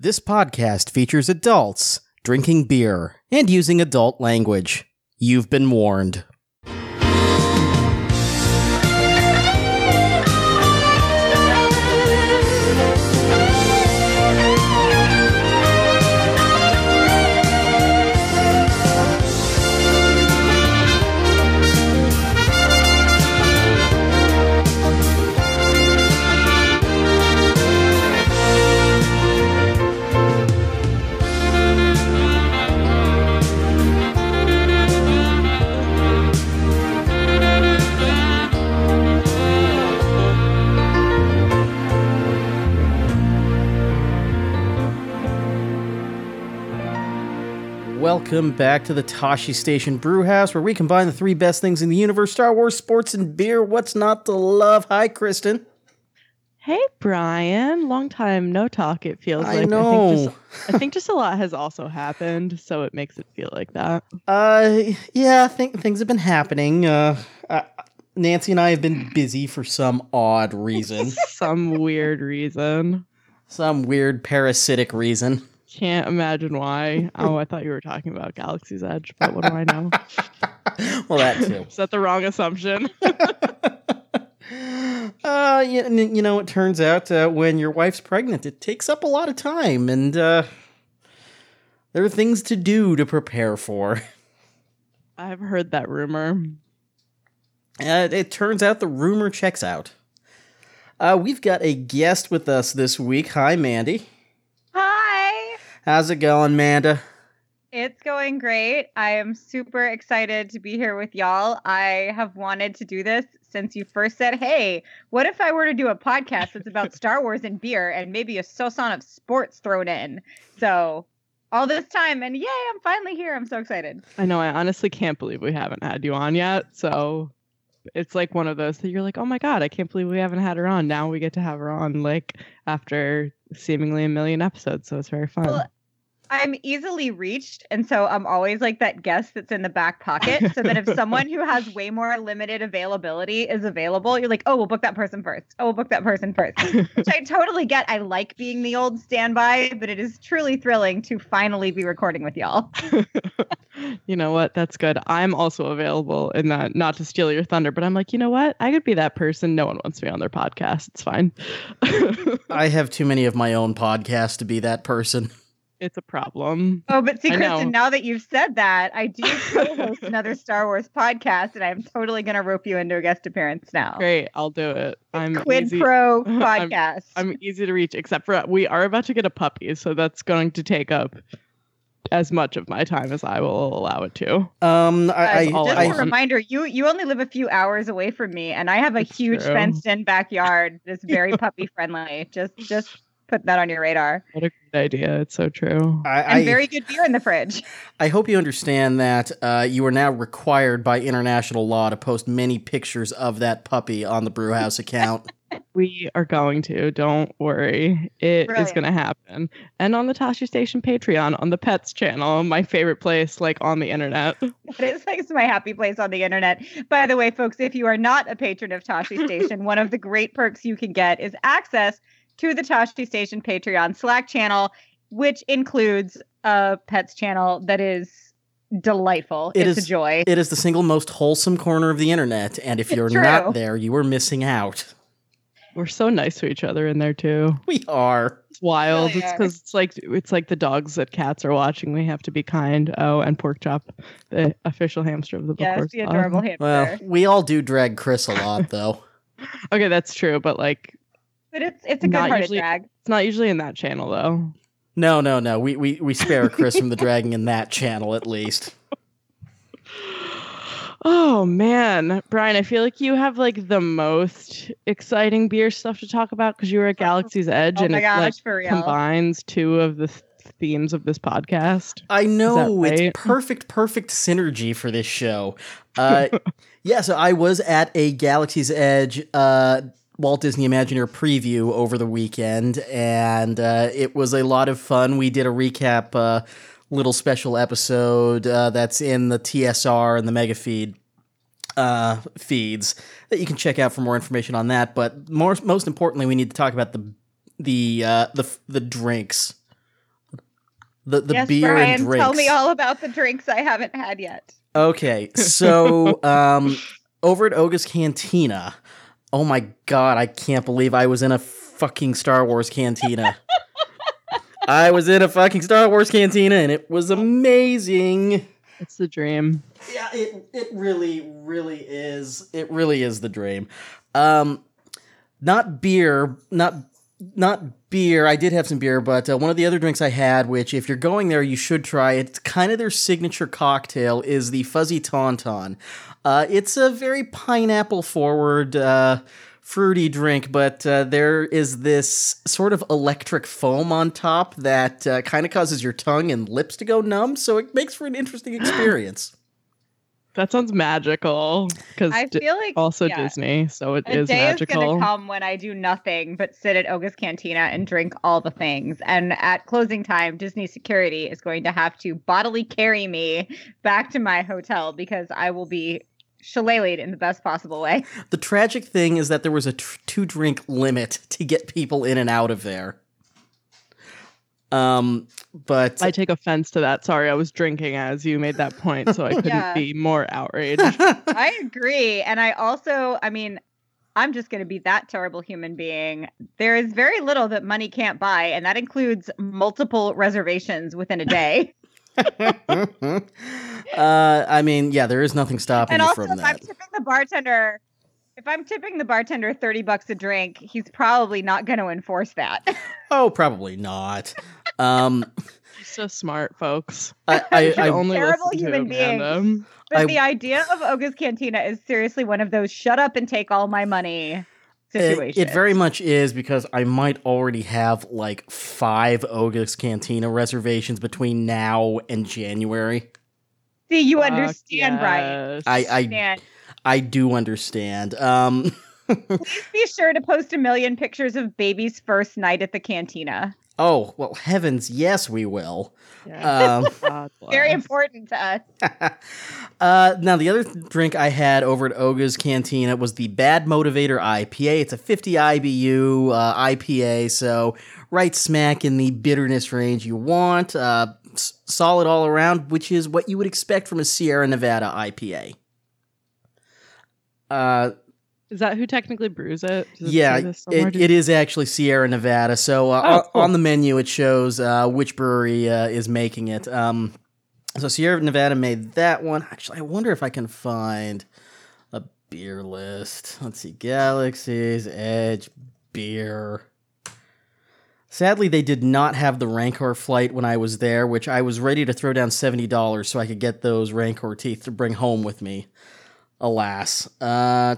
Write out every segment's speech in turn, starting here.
This podcast features adults drinking beer and using adult language. You've been warned. Welcome back to the Tashi Station Brewhouse, where we combine the three best things in the universe Star Wars, sports, and beer. What's not to love? Hi, Kristen. Hey, Brian. Long time no talk, it feels I like. know. I think, just, I think just a lot has also happened, so it makes it feel like that. Uh, yeah, I think things have been happening. Uh, uh, Nancy and I have been busy for some odd reason, Some weird reason. some weird parasitic reason. Can't imagine why. Oh, I thought you were talking about Galaxy's Edge, but what do I know? Well, that too. Is that the wrong assumption? Uh, you, you know, it turns out uh, when your wife's pregnant, it takes up a lot of time, and uh, there are things to do to prepare for. I've heard that rumor. Uh, it turns out the rumor checks out. Uh, we've got a guest with us this week. Hi, Mandy. Hi. How's it going, Manda? It's going great. I am super excited to be here with y'all. I have wanted to do this since you first said, "Hey, what if I were to do a podcast that's about Star Wars and beer and maybe a soson of sports thrown in?" So, all this time and yay, I'm finally here. I'm so excited. I know, I honestly can't believe we haven't had you on yet. So it's like one of those that you're like, oh my God, I can't believe we haven't had her on. Now we get to have her on, like, after seemingly a million episodes. So it's very fun. Well, I'm easily reached, and so I'm always like that guest that's in the back pocket. So that if someone who has way more limited availability is available, you're like, oh, we'll book that person first. Oh, we'll book that person first. Which I totally get. I like being the old standby, but it is truly thrilling to finally be recording with y'all. you know what? That's good. I'm also available in that, not to steal your thunder, but I'm like, you know what? I could be that person. No one wants me on their podcast. It's fine. I have too many of my own podcasts to be that person. It's a problem. Oh, but see, I know. Kristen, now that you've said that, I do co-host another Star Wars podcast, and I'm totally going to rope you into a guest appearance now. Great. I'll do it. I'm Quid easy. Pro I'm- podcast. I'm easy to reach, except for we are about to get a puppy, so that's going to take up as much of my time as I will allow it to. Um, I, Uh, I, just I, a reminder, you you only live a few hours away from me, and I have a huge true. fenced-in backyard that's very puppy friendly. Just just put that on your radar. What a great idea. It's so true. I, And very good beer in the fridge. I hope you understand that uh, you are now required by international law to post many pictures of that puppy on the Brewhouse account. We are going to. Don't worry. It is Brilliant. going to happen. And on the Tashi Station Patreon, on the Pets channel, my favorite place, like on the internet. It is like my happy place on the internet. By the way, folks, if you are not a patron of Tashi Station, one of the great perks you can get is access to the Tashi Station Patreon Slack channel, which includes a pets channel that is delightful. It it's is- a joy. It is the single most wholesome corner of the internet, and if you're True. not there, you are missing out. We're so nice to each other in there too. We are. It's wild. Really it's because it's like it's like the dogs that cats are watching. We have to be kind. Oh, and Pork Chop, the official hamster of the book. yes, the Pod. adorable hamster. Well, we all do drag Chris a lot, though. Okay, that's true, but like but it's it's a good hearted usually- drag. it's not usually in that channel though. No, no, no. We we, we spare Chris from the dragging in that channel at least. Oh man, Brian, I feel like you have like the most exciting beer stuff to talk about because you were at Galaxy's Edge Oh and my it gosh, like for real. combines two of the th- themes of this podcast. I know right? it's perfect, perfect synergy for this show. Uh, yeah, so I was at a Galaxy's Edge uh, Walt Disney Imagineer preview over the weekend, and uh, it was a lot of fun. We did a recap, uh, little special episode uh, that's in the TSR and the Mega Feed uh, feeds that you can check out for more information on that. But more, most importantly, we need to talk about the the uh, the the drinks the the yes, beer Brian, and drinks. tell me all about the drinks I haven't had yet. Okay, so um, over at Oga's Cantina, oh my god, I can't believe I was in a fucking Star Wars cantina. I was in a fucking Star Wars cantina, and it was amazing. It's the dream. Yeah, it it really, really is. It really is the dream. Um, not beer, not not beer. I did have some beer, but uh, one of the other drinks I had, which if you're going there, you should try. It's kind of their signature cocktail. Is the fuzzy tauntaun. Uh, it's a very pineapple forward. Uh, fruity drink, but uh, there is this sort of electric foam on top that uh, kind of causes your tongue and lips to go numb. So it makes for an interesting experience. That sounds magical. Because I feel like also yeah. Disney, so it A is day is magical. gonna come when I do nothing but sit at Oga's Cantina and drink all the things. And at closing time, Disney security is going to have to bodily carry me back to my hotel because I will be shillelagh'd in the best possible way. The tragic thing is that there was a tr- two drink limit to get people in and out of there. Um, but I take offense to that. Sorry, I was drinking as you made that point, so I couldn't Yeah. be more outraged. I agree. And I also, I mean, I'm just going to be that terrible human being. There is very little that money can't buy, and that includes multiple reservations within a day. uh, I mean, yeah, there is nothing stopping and you also, from if I'm tipping the bartender, if I'm tipping the bartender 30 bucks a drink, he's probably not going to enforce that. Oh, probably not. Um, You're so smart, folks. I, I, You should I, only terrible human being. But I- the idea of Oga's Cantina is seriously one of those shut up and take all my money It, it very much is because I might already have like five Oga's Cantina reservations between now and January. See, you Fuck understand, Brian. I, I, And I do understand. Um, please be sure to post a million pictures of baby's first night at the cantina. Oh well, heavens, yes, we will. Yeah. Um, Very important to us. uh, now, the other drink I had over at Oga's Cantina was the Bad Motivator IPA. It's a 50 IBU uh, IPA, so right smack in the bitterness range you want. Uh, s- solid all around, which is what you would expect from a Sierra Nevada IPA. Is that who technically brews it? Yeah, it, it is actually Sierra Nevada. So uh, Oh, on- cool. on the menu, it shows uh, which brewery uh, is making it. Um, so Sierra Nevada made that one. Actually, I wonder if I can find a beer list. Let's see, Galaxy's Edge beer. Sadly, they did not have the Rancor flight when I was there, which I was ready to throw down seventy dollars so I could get those Rancor teeth to bring home with me. Alas, uh,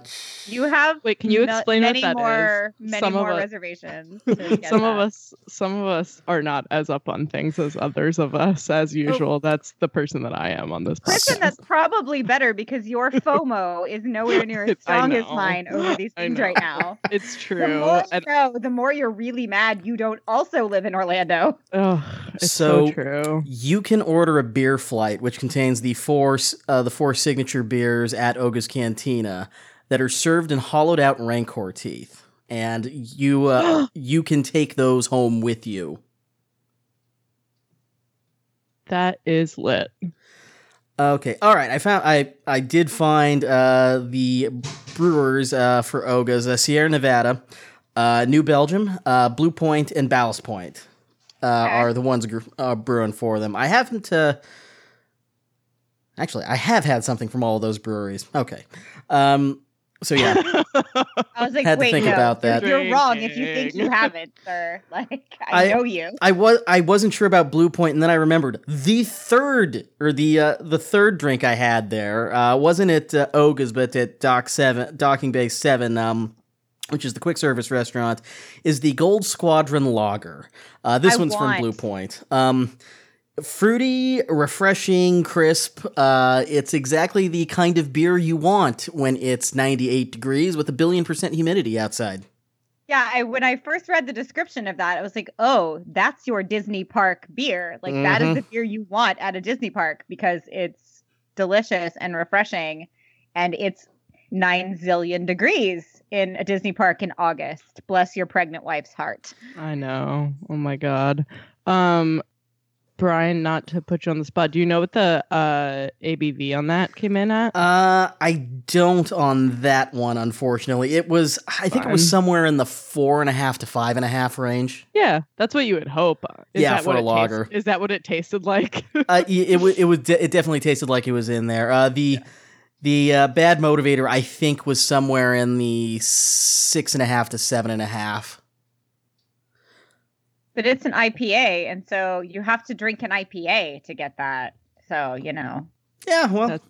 You have Wait, can you explain many what that is? more, Many Some of more us- reservations. to get some of us some of us are not as up on things as others of us as usual that's the person that i am on this Kristen, podcast that's probably better because your FOMO is nowhere near as It's- strong as mine over these things right now. it's true. The true more you and know, the more you're really mad you don't also live in Orlando. oh, it's so, So- true You can order a beer flight, which contains the four uh, the four signature beers at Oga's Cantina that are served in hollowed out Rancor teeth, and you uh, you can take those home with you. that is lit Okay, all right. I found I I did find uh, the brewers uh, for Oga's uh, Sierra Nevada, uh, New Belgium, uh, Blue Point, and Ballast Point uh, are the ones gr- uh, brewing for them. I haven't. Uh, actually, I have had something from all of those breweries. Okay, um, so yeah, I was like, Had to wait, think no, about you're- that. You're wrong if you think you haven't, sir. Like, I, I- know you. I was I wasn't sure about Blue Point, and then I remembered the third or the uh, the third drink I had there uh, wasn't at uh, Oga's, but at Dock Seven, Docking Bay Seven, um, which is the quick service restaurant, is the Gold Squadron Lager. Uh, this I one's from Blue Point. Um, fruity, refreshing, crisp. Uh, it's exactly the kind of beer you want when it's 98 degrees with a billion percent humidity outside. Yeah, I when I first read the description of that, I was like, "Oh, that's your Disney park beer. Like that Mhm. is the beer you want at a Disney park because it's delicious and refreshing, and it's nine zillion degrees in a Disney park in August. Bless your pregnant wife's heart. i know oh my god um Brian, not to put you on the spot, do you know what the uh, ABV on that came in at? Uh, I don't on that one, unfortunately. It was, I think it was somewhere in the four and a half to five and a half range. yeah, that's what you would hope. Is Yeah, that for what a it taste- is that what it tasted like? uh, it was, it was, de- it definitely tasted like it was in there. Uh, the, the uh, bad motivator, I think, was somewhere in the six and a half to seven and a half. But it's an IPA, and so you have to drink an IPA to get that. So you know, Yeah, well, That's-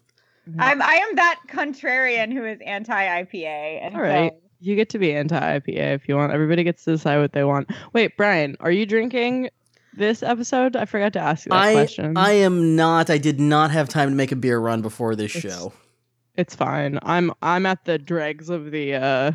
I'm I am that contrarian who is anti IPA. All right. so- You get to be anti IPA if you want. Everybody gets to decide what they want. Wait, Brian, are you drinking this episode? I forgot to ask you that I, question. I am not. I did not have time to make a beer run before this It's- show. It's fine. I'm I'm at the dregs of the uh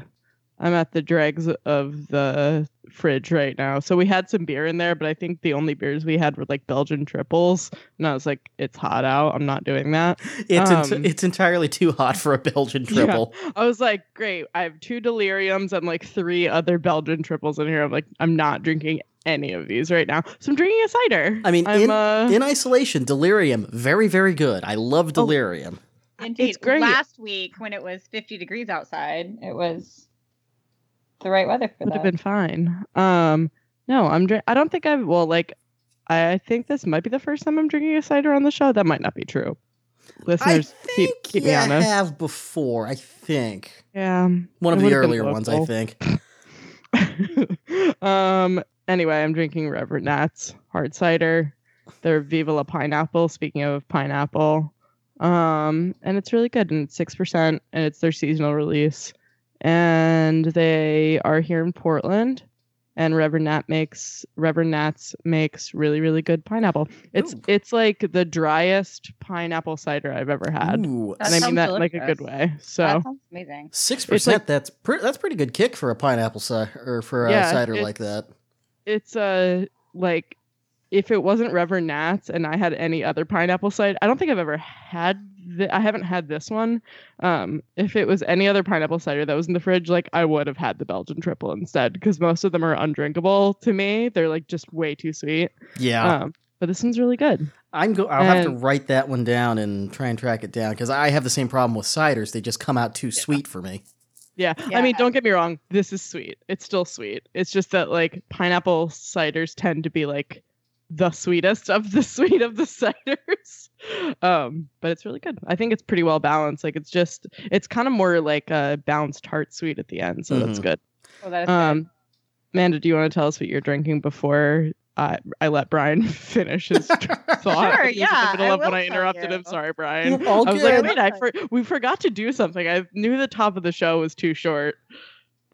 I'm at the dregs of the fridge right now. So we had some beer in there, but I think the only beers we had were like Belgian triples. And I was like, it's hot out. I'm not doing that. It's ent- Um, it's entirely too hot for a Belgian Yeah. triple. I was like, great. I have two deliriums and like three other Belgian triples in here. I'm like, I'm not drinking any of these right now. So I'm drinking a cider. I mean, I'm, in, uh, in isolation, delirium, very, very good. I love delirium. Indeed. It's great. Last week when it was 50 degrees outside, it was the right weather for would have been fine. Um, no, I'm. Dr- I don't think I've. Well, like, I I think this might be the first time I'm drinking a cider on the show. That might not be true. Listeners, I keep think keep you me honest. have before. I think Yeah, one of the earlier ones. I think. um. Anyway, I'm drinking Reverend Nat's hard cider. They're Viva La Pineapple. Speaking of pineapple, um, and it's really good. And it's six percent, and it's their seasonal release. And they are here in Portland. And Reverend Nat makes Reverend Nat's makes really really good pineapple. It's Ooh. it's like the driest pineapple cider I've ever had, Ooh, That and I mean sounds that in like a good way. So That sounds amazing. Six percent. like- that's pre- that's pretty good kick for a pineapple cider or for a Yeah, cider like that. it's uh like if it wasn't Reverend Nat's and I had any other pineapple cider, I don't think I've ever had. Th- I haven't had this one. Um, if it was any other pineapple cider that was in the fridge, like I would have had the Belgian triple instead, because most of them are undrinkable to me. They're like just way too sweet. Yeah, Um, but this one's really good. I'm go. I'll have to write that one down and try and track it down because I have the same problem with ciders. They just come out too sweet for me. Yeah. I mean, don't get me wrong. This is sweet. It's still sweet. It's just that like pineapple ciders tend to be like the sweetest of the sweet of the ciders. Um, but it's really good. I think it's pretty well balanced. Like it's just it's kind of more like a balanced tart sweet at the end, so that's Mhm. good. Oh, that is good. Um, Amanda, do you want to tell us what you're drinking before I I let Brian finish his thought? Sure, yeah, in the middle I of when I interrupted you. him. Sorry, Brian. All I was like, wait, I for- we forgot to do something. I knew the top of the show was too short.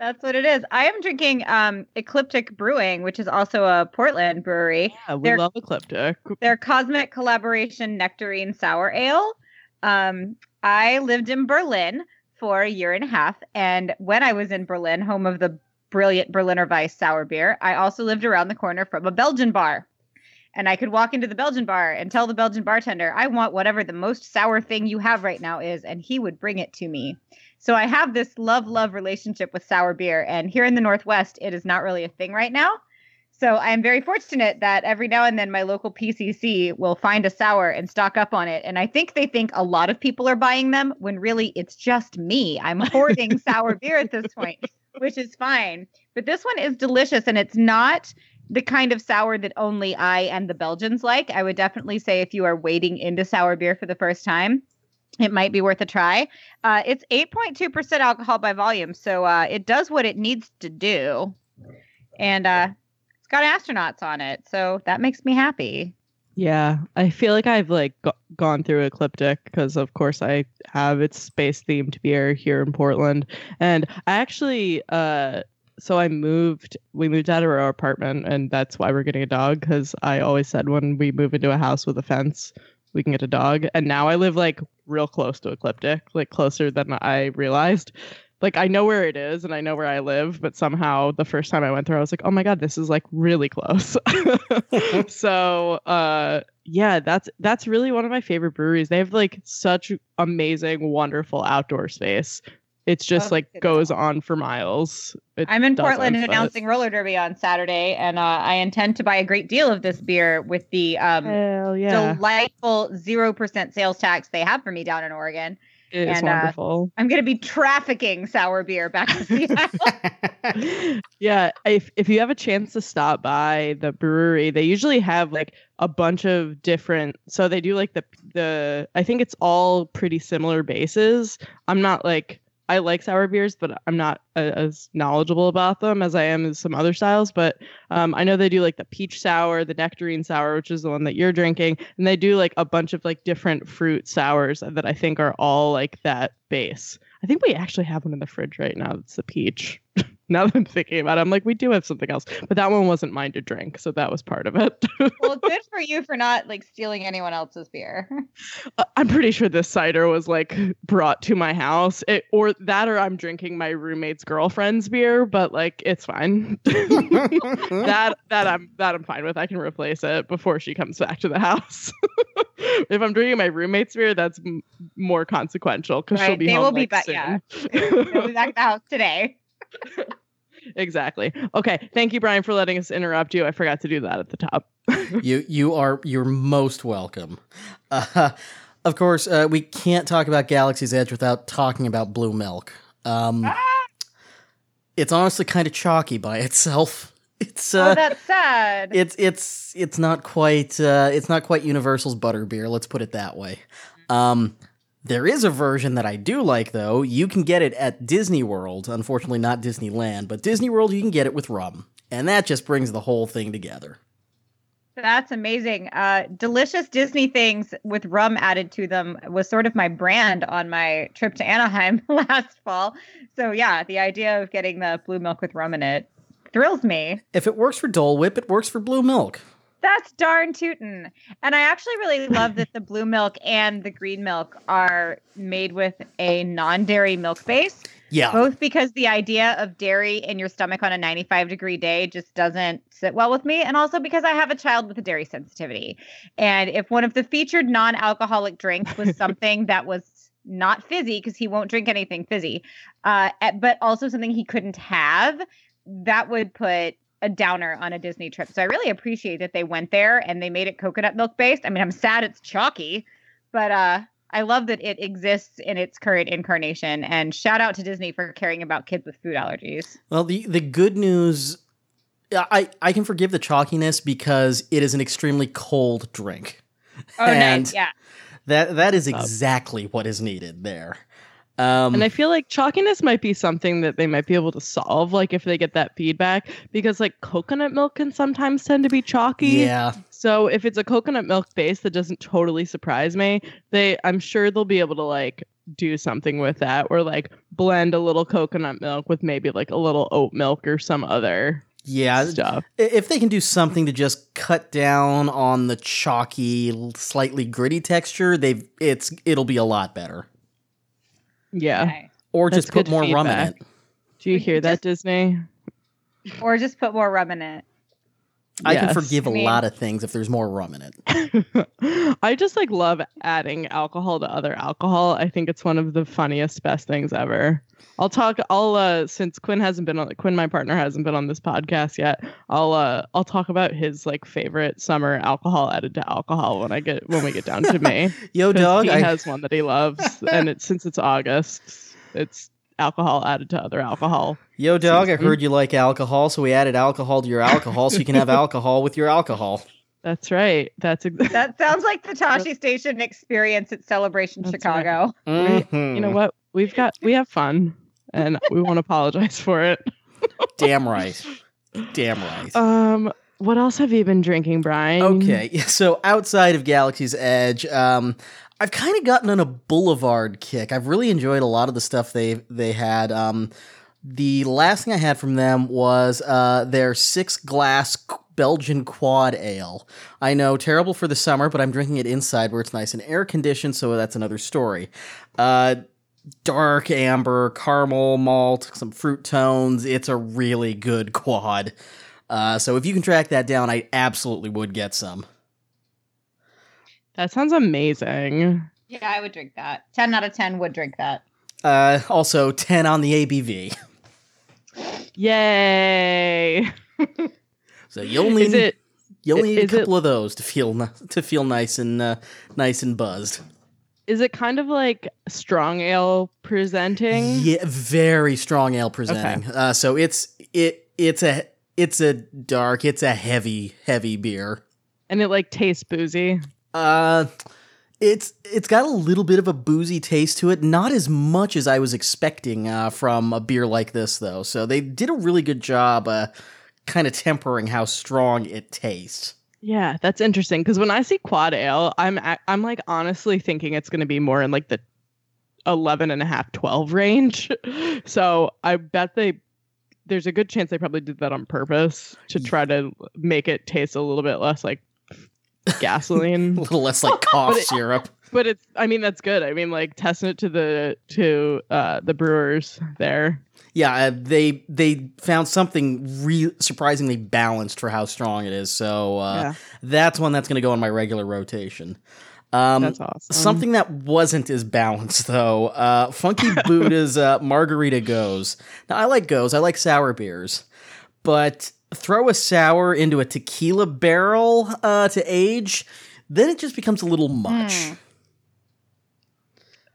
That's what it is. I am drinking um, Ecliptic Brewing, which is also a Portland brewery. Yeah, we They're- love Ecliptic. Their cosmic collaboration nectarine sour ale. Um, I lived in Berlin for a year and a half, and when I was in Berlin, home of the brilliant Berliner Weiss sour beer, I also lived around the corner from a Belgian bar. And I could walk into the Belgian bar and tell the Belgian bartender, I want whatever the most sour thing you have right now is, and he would bring it to me. So I have this love love relationship with sour beer. And here in the Northwest, it is not really a thing right now. So I am very fortunate that every now and then my local PCC will find a sour and stock up on it. And I think they think a lot of people are buying them when really it's just me. I'm hoarding sour beer at this point, which is fine. But this one is delicious and it's not the kind of sour that only I and the Belgians like. I would definitely say if you are wading into sour beer for the first time, it might be worth a try. Uh, it's 8.2% alcohol by volume, so uh, it does what it needs to do. And uh, it's got astronauts on it, so that makes me happy. Yeah, I feel like I've like go- gone through Ecliptic because, of course, I have its space themed beer here in Portland, and I actually, uh, so I moved. We moved out of our apartment, and that's why we're getting a dog. Because I always said when we move into a house with a fence, we can get a dog, and now I live like real close to Ecliptic, like closer than I realized. Like I know where it is and I know where I live, but somehow the first time I went there, I was like, "Oh my god, this is like really close." so uh yeah that's that's really one of my favorite breweries they have like such amazing wonderful outdoor space It's just Oh, like goes on for miles. It I'm in Portland announcing roller derby on Saturday, and uh, I intend to buy a great deal of this beer with the um, yeah. delightful zero percent sales tax they have for me down in Oregon. It is and, uh, wonderful. I'm going to be trafficking sour beer back to Seattle. yeah, if if you have a chance to stop by the brewery, they usually have like a bunch of different. So they do like the the. I think it's all pretty similar bases. I'm not like I like sour beers, but I'm not a, as knowledgeable about them as I am as some other styles. But um, I know they do like the peach sour, the nectarine sour, which is the one that you're drinking, and they do like a bunch of like different fruit sours that I think are all like that base. I think we actually have one in the fridge right now. It's the peach. now that I'm thinking about it, I'm like, we do have something else, but that one wasn't mine to drink, so that was part of it. well, good for you for not like stealing anyone else's beer. Uh, I'm pretty sure this cider was like brought to my house, it, or that, or I'm drinking my roommate's girlfriend's beer, but like it's fine. that that I'm that I'm fine with. I can replace it before she comes back to the house. if I'm drinking my roommate's beer, that's m- more consequential because she'll be they home will be like, back- soon. yeah. They'll be back at the house today. Exactly. Okay. Thank you, Brian, for letting us interrupt you. I forgot to do that at the top. you you are you're most welcome. Uh, of course, uh, we can't talk about Galaxy's Edge without talking about Blue Milk. Um, Ah! it's honestly kind of chalky by itself. It's oh, uh, that's sad. it's it's it's not quite uh, it's not quite Universal's butterbeer. Let's put it that way. Um, there is a version that I do like though. You can get it at Disney World. Unfortunately, not Disneyland, but Disney World you can get it with rum, and that just brings the whole thing together. That's amazing. Uh, delicious Disney things with rum added to them was sort of my brand on my trip to Anaheim last fall. So yeah, the idea of getting the blue milk with rum in it thrills me. If it works for Dole Whip, it works for Blue Milk. That's darn tootin'. And I actually really love that the blue milk and the green milk are made with a non-dairy milk base. Yeah. Both because the idea of dairy in your stomach on a 95 degree day just doesn't sit well with me. And also because I have a child with a dairy sensitivity. And if one of the featured non alcoholic drinks was something that was not fizzy, because he won't drink anything fizzy, uh, but also something he couldn't have, that would put a downer on a Disney trip. So I really appreciate that they went there and they made it coconut milk based. I mean, I'm sad it's chalky, but uh I love that it exists in its current incarnation. And shout out to Disney for caring about kids with food allergies. Well, the the good news, I I can forgive the chalkiness because it is an extremely cold drink. Oh, And- nice. Yeah. That that is exactly what is needed there. Um, And I feel like chalkiness might be something that they might be able to solve, like if they get that feedback, because like coconut milk can sometimes tend to be chalky. yeah, So if it's a coconut milk base, that doesn't totally surprise me. They, I'm sure they'll be able to like do something with that, or like blend a little coconut milk with maybe like a little oat milk or some other yeah. stuff. If they can do something to just cut down on the chalky, slightly gritty texture, they've it's it'll be a lot better. Yeah. Okay. Or That's just put good more rum in it. Do you hear could that, Disney? Or just put more rum in it. I can forgive I a mean- lot of things if there's more rum in it. I just like love adding alcohol to other alcohol. I think it's one of the funniest, best things ever. I'll talk. I'll uh since Quinn hasn't been on Quinn, my partner hasn't been on this podcast yet. I'll uh I'll talk about his like favorite summer alcohol added to alcohol when I get when we get down to me. Yo, 'Cause dog, he I, has one that he loves, and it's since it's August, it's alcohol added to other alcohol. yo, dog, I heard you like alcohol, so we added alcohol to your alcohol, so you can have alcohol with your alcohol. That's right. That's ex- That sounds like the Tashi Station experience at Celebration That's right. Chicago. Mhm. you know what we've got. We have fun, and we won't apologize for it. Damn right. Damn right. Um, what else have you been drinking, Brian? Okay, so outside of Galaxy's Edge, um, I've kind of gotten on a Boulevard kick. I've really enjoyed a lot of the stuff they they had. Um, the last thing I had from them was uh, their Sixth Glass Belgian quad ale. I know, terrible for the summer, but I'm drinking it inside where it's nice and air conditioned, so that's another story. Uh, dark amber, caramel malt, some fruit tones. It's a really good quad. Uh, so if you can track that down, I absolutely would get some. That sounds amazing. Yeah, I would drink that. 10 out of 10 would drink that. Uh, also, 10 on the ABV. Yay! So you'll need Is it you'll need a is it- couple of those to feel to feel nice and uh, nice and buzzed. is it kind of like strong ale presenting? Yeah, very strong ale presenting. Uh, so it's it it's a it's a dark, it's a heavy heavy beer. And it like tastes boozy. Uh it's it's got a little bit of a boozy taste to it, not as much as I was expecting uh, from a beer like this though. So they did a really good job uh, kind of tempering how strong it tastes. Yeah, that's interesting because when I see quad ale, I'm I'm like honestly thinking it's going to be more in like the 11 and a half 12 range. so I bet they there's a good chance they probably did that on purpose to try to make it taste a little bit less like A little less like cough But it- syrup. but it's I mean that's good. I mean like testing it to the to uh the brewers there. Yeah, uh, they they found something re- surprisingly balanced for how strong it is. So uh, yeah, that's one that's going to go on my regular rotation. Um, that's awesome. Something that wasn't as balanced though, uh, Funky Buddha's uh, Margarita Gose. Now I like gose, I like sour beers, but throw a sour into a tequila barrel uh, to age, then it just becomes a little much. Hmm.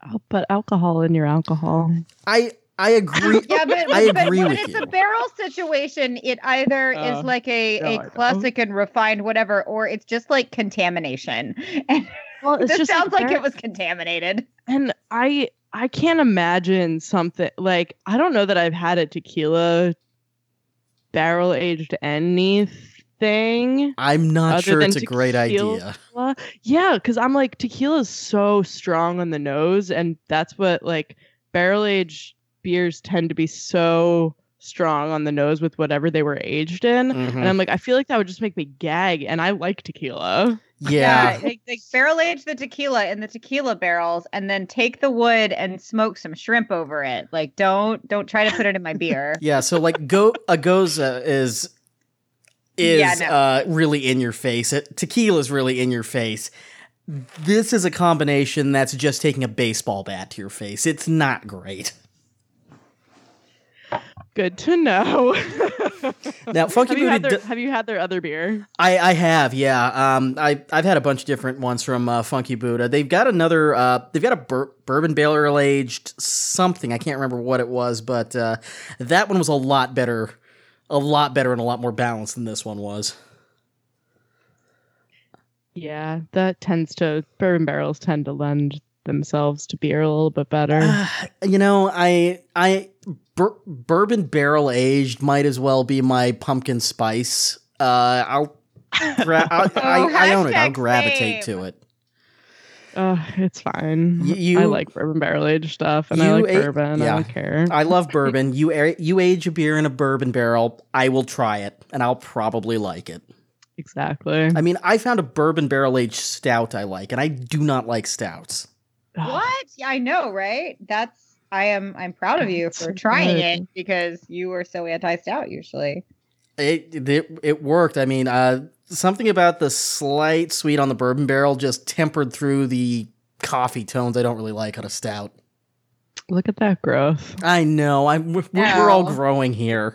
I'll put alcohol in your alcohol. I I agree. Yeah, but, I but agree when with it's you. a barrel situation, it either Uh, is like a, no, I a know. classic and refined whatever, or it's just like contamination. And Well, it's this just sounds like very- it was contaminated. and I I can't imagine something like I don't know that I've had a tequila barrel aged anything. I'm not sure it's a great idea. Yeah, because I'm like tequila is so strong on the nose, and that's what like barrel aged beers tend to be so strong on the nose with whatever they were aged in. Mhm. And I'm like, I feel like that would just make me gag, and I like tequila. Yeah. like, like barrel age the tequila in the tequila barrels, and then take the wood and smoke some shrimp over it. Like, don't don't try to put it in my beer. Yeah, so like go a goza is is Yeah, no. uh really in your face. It, tequila's really in your face. This is a combination that's just taking a baseball bat to your face. It's not great. Good to know. Now, Funky have you, Buddha, had their, d- have you had their other beer? I I have yeah. Um, I I've had a bunch of different ones from uh, Funky Buddha. They've got another. Uh, they've got a bur- bourbon barrel aged something. I can't remember what it was, but uh, that one was a lot better, a lot better and a lot more balanced than this one was. Yeah, that tends to bourbon barrels tend to lend themselves to beer a little bit better. Uh, you know, I I bur- bourbon barrel aged might as well be my pumpkin spice. Uh, I'll, gra- I'll I, Oh, I own it. I'll gravitate same. to it. Uh, it's fine. Y- you- I like bourbon barrel aged stuff, and I like a- bourbon. yeah. I don't care. I love bourbon. You a- you age a beer in a bourbon barrel. I will try it, and I'll probably like it. exactly. I mean, I found a bourbon barrel aged stout I like, and I do not like stouts. what? Yeah, I know, right? That's I am I'm proud of you for trying it because you were so anti stout usually. It, it it worked. I mean, uh, something about the slight sweet on the bourbon barrel just tempered through the coffee tones I don't really like on a stout. Look at that growth. I know. I'm we're, we're all growing here.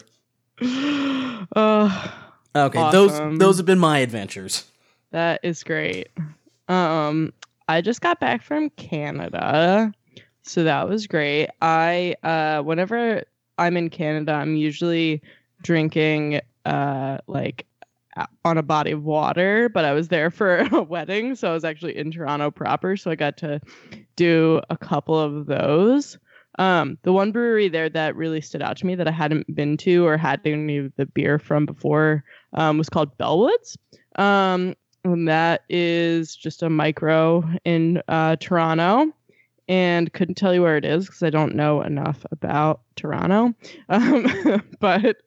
uh, Okay, Awesome. those those have been my adventures. that is great. Um, I just got back from Canada, so that was great. I uh, whenever I'm in Canada, I'm usually drinking uh like on a body of water, but I was there for a wedding, so I was actually in Toronto proper, so I got to do a couple of those. Um, the one brewery there that really stood out to me that I hadn't been to or had any of the beer from before um, was called Bellwoods. Um, and that is just a micro in uh, Toronto. And couldn't tell you where it is because I don't know enough about Toronto. Um, but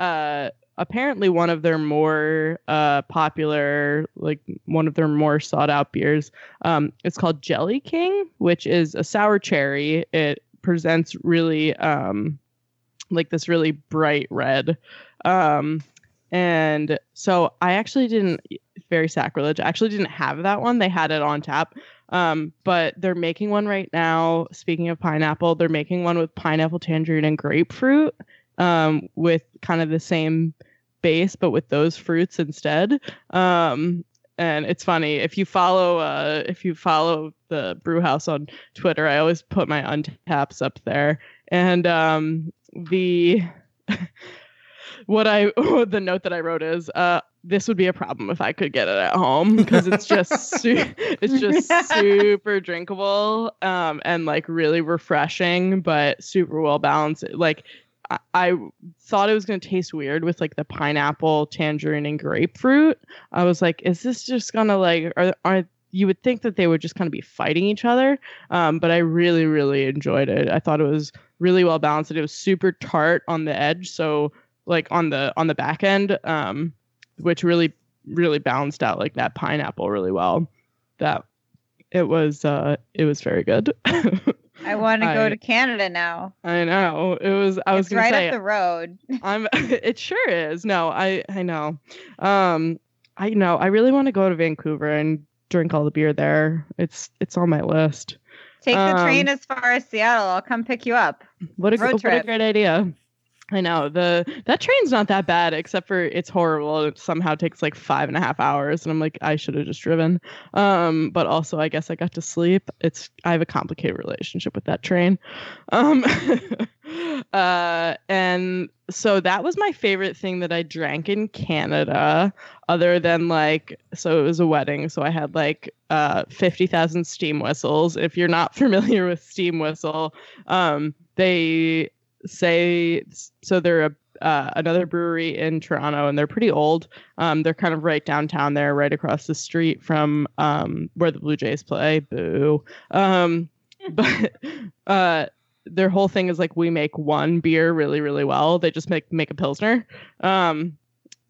uh, apparently, one of their more uh, popular, like one of their more sought out beers, um, it's called Jelly King, which is a sour cherry. It presents really um, like this really bright red. Um, and so I actually didn't very sacrilege. I actually didn't have that one. They had it on tap. Um, but they're making one right now. Speaking of pineapple, they're making one with pineapple, tangerine, and grapefruit, um, with kind of the same base, but with those fruits instead. Um, and it's funny if you follow uh, if you follow the brew house on Twitter, I always put my untaps up there, and um, the what I the note that I wrote is uh this would be a problem if I could get it at home because it's just su- it's just super drinkable um and like really refreshing but super well balanced like I, I thought it was going to taste weird with like the pineapple tangerine and grapefruit. I was like is this just gonna like are are you would think that they would just kind of be fighting each other um, but i really really enjoyed it. I thought it was really well balanced it was super tart on the edge so like on the on the back end um, which really really balanced out like that pineapple really well that it was uh it was very good I want to go to Canada now. i know it was i was it's gonna right say up the road. i'm it sure is no i i know um i know i really want to go to vancouver and drink all the beer there it's it's on my list Take the train Um, as far as Seattle. I'll come pick you up. What a Road what a great idea. I know the that train's not that bad, except for it's horrible. It somehow takes like five and a half hours, and I'm like, I should have just driven. Um, but also, I guess I got to sleep. It's I have a complicated relationship with that train. Um, uh, and so that was my favorite thing that I drank in Canada, other than like, so it was a wedding, so I had like uh fifty thousand steam whistles. If you're not familiar with steam whistle, um, they say so they're a uh, another brewery in Toronto, and they're pretty old. Um, they're kind of right downtown there, right across the street from um, where the Blue Jays play. Boo. Um, but uh, their whole thing is like we make one beer really, really well. They just make make a pilsner. Um,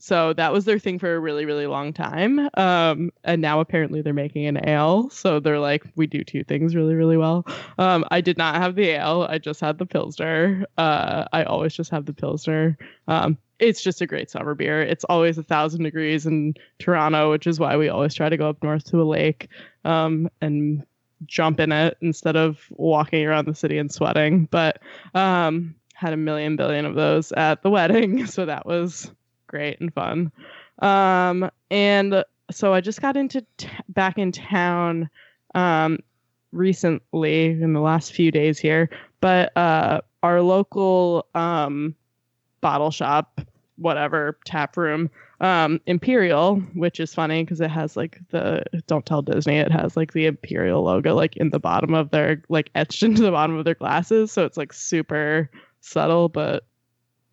so that was their thing for a really, really long time. Um, and now apparently they're making an ale. So they're like, we do two things really, really well. Um, I did not have the ale. I just had the Pilsner. Uh, I always just have the Pilsner. Um, it's just a great summer beer. It's always a thousand degrees in Toronto, which is why we always try to go up north to a lake um, and jump in it instead of walking around the city and sweating. But um, had a million billion of those at the wedding. So that was great and fun. Um, and so I just got into t- back in town um, recently in the last few days here, but uh, our local um, bottle shop, whatever tap room, um, Imperial, which is funny because it has like the don't tell Disney, it has like the Imperial logo like in the bottom of their like etched into the bottom of their glasses, so it's like super subtle but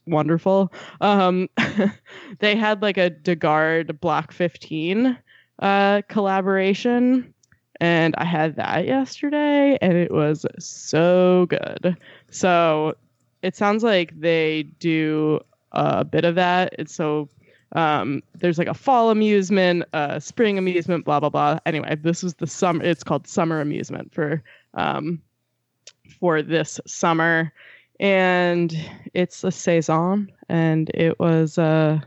wonderful. Um, they had like a de Garde Block 15 uh, collaboration, and I had that yesterday, and it was so good. So it sounds like they do a bit of that. It's so um, there's like a fall amusement, a spring amusement, blah blah blah. Anyway, this is the summer. It's called summer amusement for um, for this summer, and it's a saison, and it was uh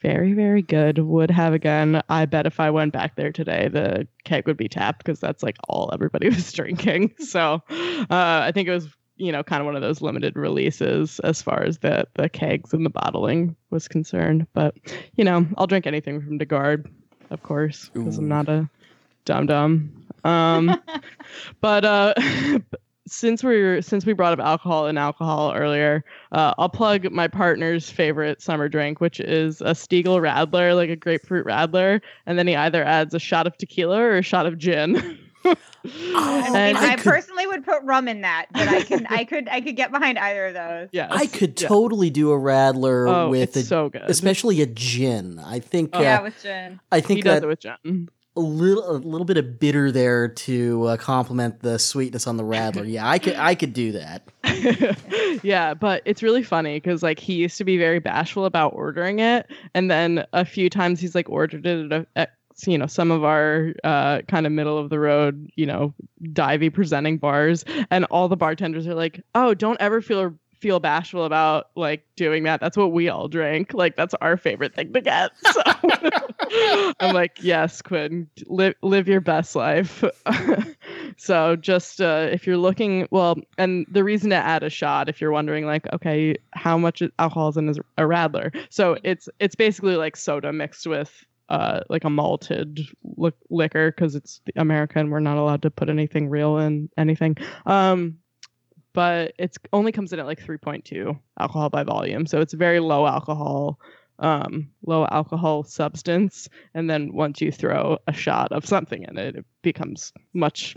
very very good. Would have again. I bet if I went back there today, the keg would be tapped because that's like all everybody was drinking. So uh, I think it was you know kind of one of those limited releases as far as the the kegs and the bottling was concerned. But you know I'll drink anything from de Garde, of course, because I'm not a dum dum. Um, but uh, since we're since we brought up alcohol and alcohol earlier, uh, I'll plug my partner's favorite summer drink, which is a Stiegl Radler, like a grapefruit Radler, and then he either adds a shot of tequila or a shot of gin. Oh, And- I, I could- personally would put rum in that, but I can I could I could get behind either of those. yes, I could yeah. totally do a Radler Oh, with it's a, so good. especially a gin. I think Oh. uh, Yeah, with gin. I think he think does that it with gin. A little a little bit of bitter there to uh, complement the sweetness on the Radler. Yeah, I could I could do that. yeah, but it's really funny because like he used to be very bashful about ordering it, and then a few times he's like ordered it at, at you know some of our uh, kind of middle of the road you know divey presenting bars, and all the bartenders are like, "Oh, don't ever feel feel bashful about like doing that. That's what we all drink. Like that's our favorite thing to get. So I'm like, yes, Quinn, live live your best life. so just uh, if you're looking, well, and the reason to add a shot, if you're wondering, like, okay, how much alcohol is in a Radler? So it's it's basically like soda mixed with uh, like a malted li- liquor because it's America and we're not allowed to put anything real in anything. Um, but it's only comes in at like 3.2 alcohol by volume, so it's a very low alcohol, um, low alcohol substance. And then once you throw a shot of something in it, it becomes much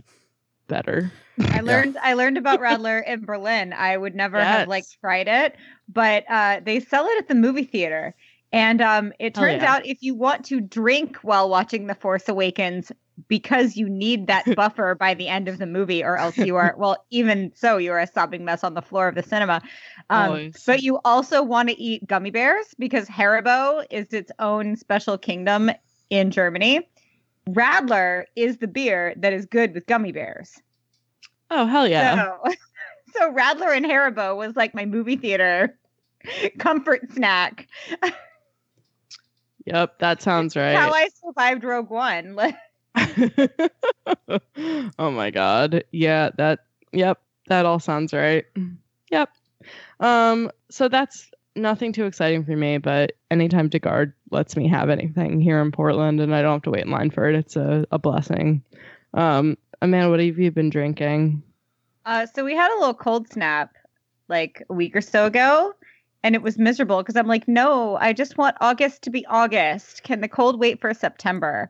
better. I learned I learned about Radler in Berlin. I would never Yes. have like tried it, but uh, they sell it at the movie theater. And um, it Hell turns yeah. out if you want to drink while watching The Force Awakens, because you need that buffer by the end of the movie, or else you are well, even so, you are a sobbing mess on the floor of the cinema. Um, but you also want to eat gummy bears because Haribo is its own special kingdom in Germany. Radler is the beer that is good with gummy bears. oh hell yeah! So, so Radler and Haribo was like my movie theater comfort snack. Yep, that sounds right. How. I survived Rogue One. Oh my god. Yeah, that yep, that all sounds right. Yep. Um so that's nothing too exciting for me, but anytime de Garde lets me have anything here in Portland and I don't have to wait in line for it, it's a, a blessing. Um Amanda, what have you been drinking? Uh, so we had a little cold snap like a week or so ago, and it was miserable because I'm like, no, I just want August to be August. Can the cold wait for September?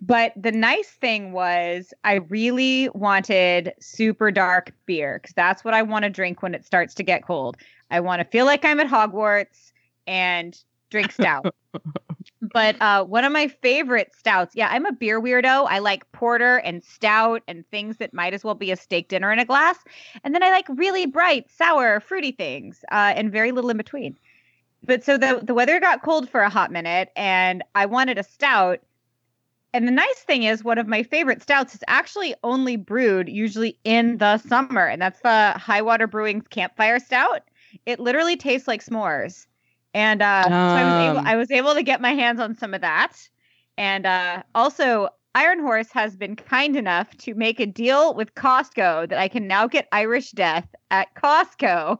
But the nice thing was, I really wanted super dark beer because that's what I want to drink when it starts to get cold. I want to feel like I'm at Hogwarts and drink stout. but uh, one of my favorite stouts, yeah, I'm a beer weirdo. I like porter and stout and things that might as well be a steak dinner in a glass. And then I like really bright, sour, fruity things uh, and very little in between. But so the, the weather got cold for a hot minute and I wanted a stout. And the nice thing is, one of my favorite stouts is actually only brewed usually in the summer, and that's the High Water Brewing's Campfire Stout. It literally tastes like s'mores, and uh, so I was able Um. I was able to get my hands on some of that. And uh, also, Iron Horse has been kind enough to make a deal with Costco that I can now get Irish Death at Costco.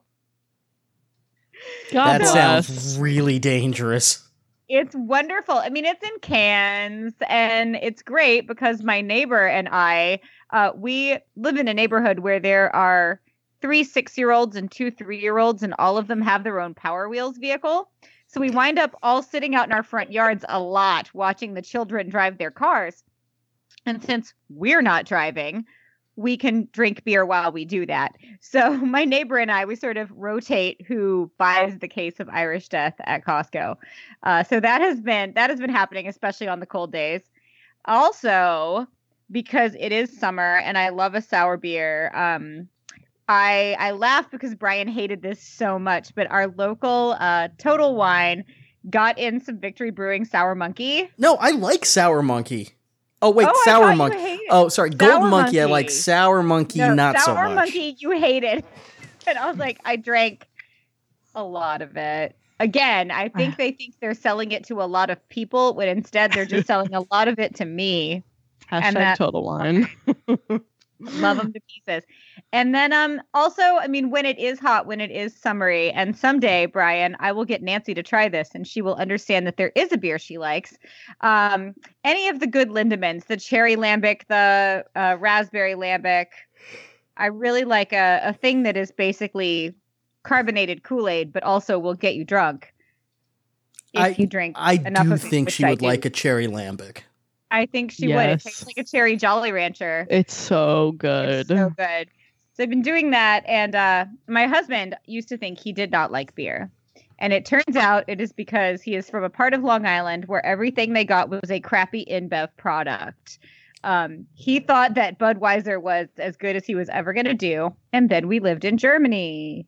God that bless. sounds really dangerous. It's wonderful. I mean, it's in cans and it's great because my neighbor and I, uh, we live in a neighborhood where there are three six year olds and two three year olds, and all of them have their own Power Wheels vehicle. So we wind up all sitting out in our front yards a lot watching the children drive their cars. And since we're not driving, we can drink beer while we do that. So my neighbor and I, we sort of rotate who buys the case of Irish Death at Costco. Uh, so that has been that has been happening, especially on the cold days. Also, because it is summer and I love a sour beer. Um, I I laugh because Brian hated this so much, but our local uh, Total Wine got in some Victory Brewing Sour Monkey. No, I like Sour Monkey. Oh wait, oh, Sour Monkey. Oh, sorry, Gold Sour Monkey. I like Sour Monkey, No, not so much. Sour. Monkey, you hated. And I was like, I drank a lot of it. Again, I think ah. they think they're selling it to a lot of people when instead they're just selling a lot of it to me. Hashtag that- total wine. Love them to pieces. And then um also, I mean, when it is hot, when it is summery, and someday, Brian, I will get Nancy to try this and she will understand that there is a beer she likes. Um, any of the good Lindemans, the cherry lambic, the uh, raspberry lambic. I really like a, a thing that is basically carbonated Kool-Aid, but also will get you drunk. If I- you drink I enough do think she I would do. like a cherry lambic. I think she would. It tastes like a cherry Jolly Rancher. it's so good. It's so good. So I've been doing that, and uh, my husband used to think he did not like beer, and it turns out it is because he is from a part of Long Island where everything they got was a crappy InBev product. Um, he thought that Budweiser was as good as he was ever going to do, and then we lived in Germany.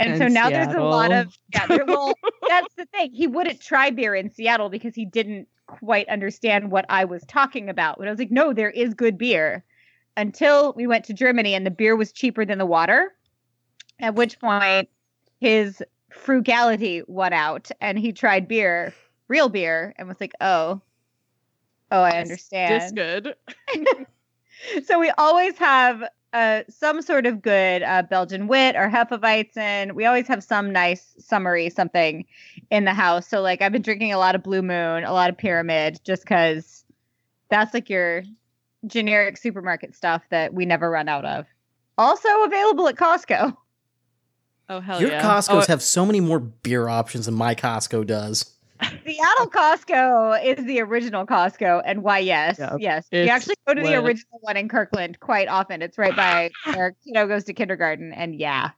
And, And so now there's a lot of yeah. Well, that's the thing. He wouldn't try beer in Seattle because he didn't quite understand what I was talking about. But I was like, no, there is good beer. Until we went to Germany and the beer was cheaper than the water. At which point, his frugality won out, and he tried beer, real beer, and was like, "Oh, oh, I understand." Just good. so we always have uh, some sort of good uh, Belgian wit or Hefeweizen. We always have some nice summary something in the house. So like I've been drinking a lot of Blue Moon, a lot of Pyramid, just because that's like your generic supermarket stuff that we never run out of. Also available at Costco. Oh hell Your yeah! Your Costco's Oh, have so many more beer options than my Costco does. Seattle Costco is the original Costco, and why? Yes, Yep. yes. We actually go to the original one in Kirkland quite often. It's right by where Kiddo goes to kindergarten, and yeah,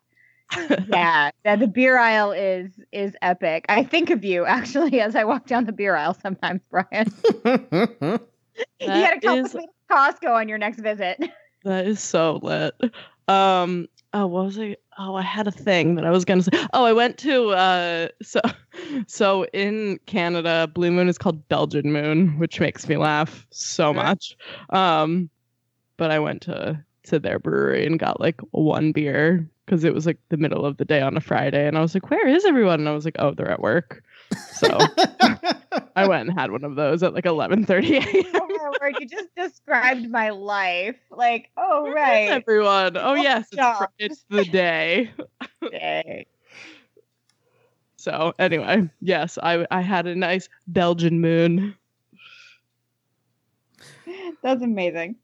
yeah, yeah, the beer aisle is is epic. I think of you actually as I walk down the beer aisle sometimes, Brian. you gotta That come is- Costco on your next visit. That is so lit. Um. Oh, what was I? Oh, I had a thing that I was gonna say. Oh, I went to uh. So, so in Canada, Blue Moon is called Belgian Moon, which makes me laugh so Okay. much. Um, but I went to to their brewery and got like one beer because it was like the middle of the day on a Friday, and I was like, "Where is everyone?" And I was like, "Oh, they're at work." So I went and had one of those at like eleven thirty a.m. oh my word, you just described my life. Like, oh Where is right. everyone. Oh Good yes, it's, it's the day. Yay. So anyway, yes, I I had a nice Belgian moon. That's amazing.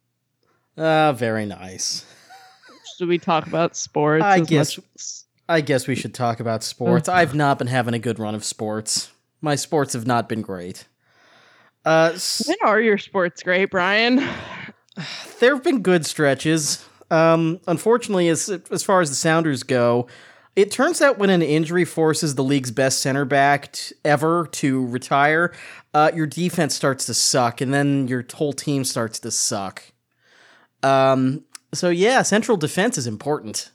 Ah, very nice. Should we talk about sports? I as guess- much- I guess we should talk about sports. I've not been having a good run of sports. My sports have not been great. Uh, s- When are your sports great, Brian? there have been good stretches. Um, unfortunately, as as far as the Sounders go, it turns out when an injury forces the league's best center back t- ever to retire, uh, your defense starts to suck, and then your whole team starts to suck. Um, so yeah, central defense is important.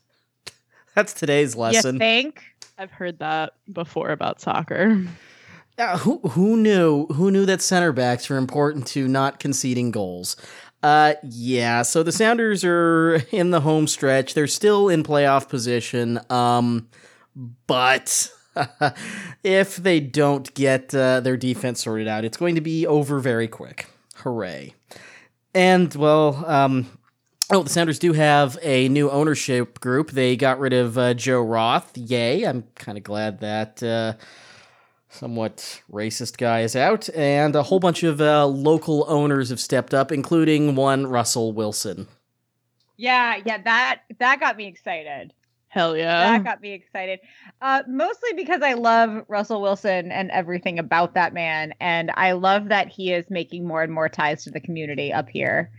That's today's lesson. You think? I've heard that before about soccer. Uh, who who knew who knew that center backs are important to not conceding goals? Uh, yeah. So the Sounders are in the home stretch. They're still in playoff position. Um, but if they don't get uh, their defense sorted out, it's going to be over very quick. Hooray! And well, um, oh, the Sounders do have a new ownership group. They got rid of uh, Joe Roth. Yay! I'm kind of glad that. Uh, somewhat racist guy is out, and a whole bunch of uh, local owners have stepped up, including one Russell Wilson. Yeah, yeah, that that got me excited. Hell yeah. that got me excited. Uh, mostly because I love Russell Wilson and everything about that man, and I love that he is making more and more ties to the community up here.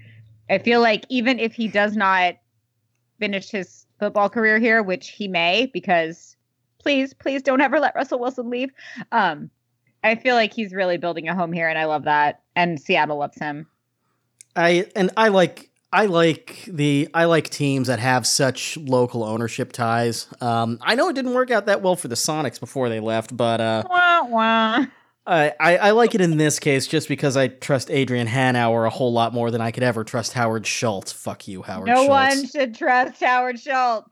I feel like even if he does not finish his football career here, which he may, because please, please don't ever let Russell Wilson leave. Um, I feel like he's really building a home here, and I love that. And Seattle loves him. I and I like I like the I like teams that have such local ownership ties. Um, I know it didn't work out that well for the Sonics before they left, but uh, Wah, wah. I, I I like it in this case just because I trust Adrian Hanauer a whole lot more than I could ever trust Howard Schultz. Fuck you, Howard. No Schultz. one should trust Howard Schultz.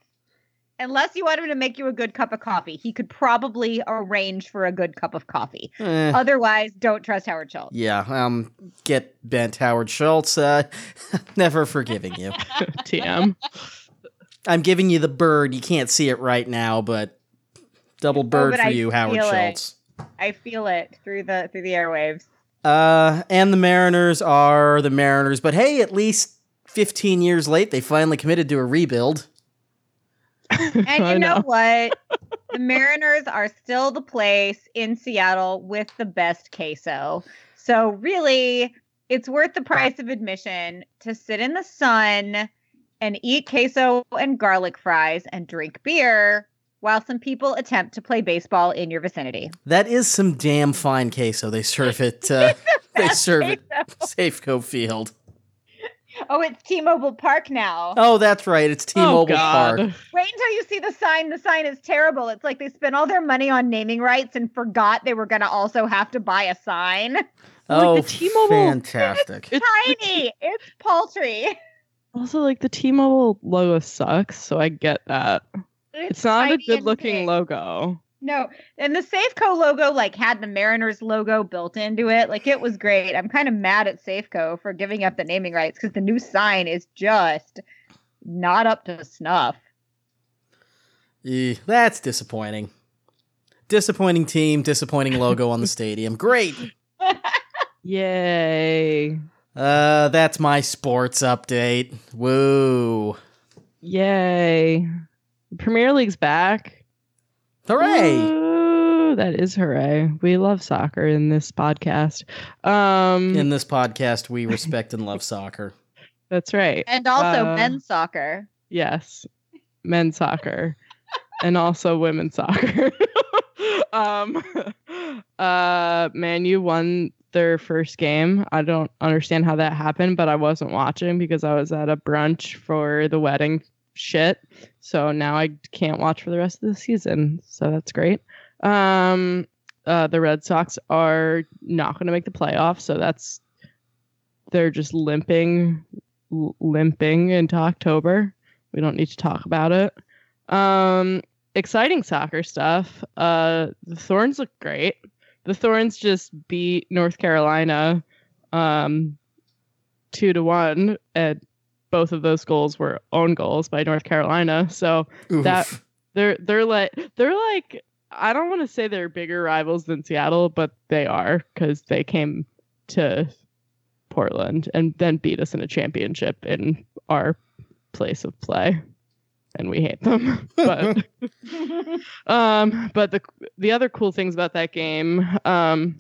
Unless you want him to make you a good cup of coffee. He could probably arrange for a good cup of coffee. Eh. Otherwise, don't trust Howard Schultz. Yeah, um, get bent, Howard Schultz. Uh, never forgiving you. TM. I'm giving you the bird. You can't see it right now, but double bird Oh, but for I you, Howard feel it. Schultz. I feel it through the through the airwaves. Uh, and the Mariners are the Mariners, but hey, at least 15 years late, they finally committed to a rebuild. And I you know, what? the Mariners are still the place in Seattle with the best queso. So really, it's worth the price of admission to sit in the sun and eat queso and garlic fries and drink beer while some people attempt to play baseball in your vicinity. That is some damn fine queso. They serve it. Uh, they Best serve it queso. Safeco Field. Oh, it's T-Mobile Park now. Oh, that's right. It's T-Mobile oh, Park. Wait until you see the sign. The sign is terrible. It's like they spent all their money on naming rights and forgot they were going to also have to buy a sign. Like oh, the T-Mobile- fantastic. It's- Tiny. It's paltry. Also, like the T-Mobile logo sucks, so I get that. It's not a good looking big. logo. No, and the Safeco logo like had the Mariners logo built into it. Like it was great. I'm kind of mad at Safeco for giving up the naming rights because the new sign is just not up to snuff. That's disappointing. Disappointing team, disappointing logo on the stadium. Great. Yay. Uh, that's my sports update. Woo. Yay. Premier League's back. Hooray. Woo, that is hooray. We love soccer in this podcast. Um In this podcast, we respect and love soccer. that's right. And also Uh, men's soccer. Yes. Men's soccer. and also women's soccer. um uh Man U won their first game. I don't understand how that happened, but I wasn't watching because I was at a brunch for the wedding shit. So now I can't watch for the rest of the season. So that's great. Um uh the Red Sox are not going to make the playoffs, so that's they're just limping limping into October. We don't need to talk about it. Um, exciting soccer stuff. Uh, the Thorns look great. The Thorns just beat North Carolina, um, two to one, and both of those goals were own goals by North Carolina. So Oof. That- they're they're like they're like I don't want to say they're bigger rivals than Seattle, but they are because they came to Portland and then beat us in a championship in our place of play, and we hate them. but um, but the the other cool things about that game um,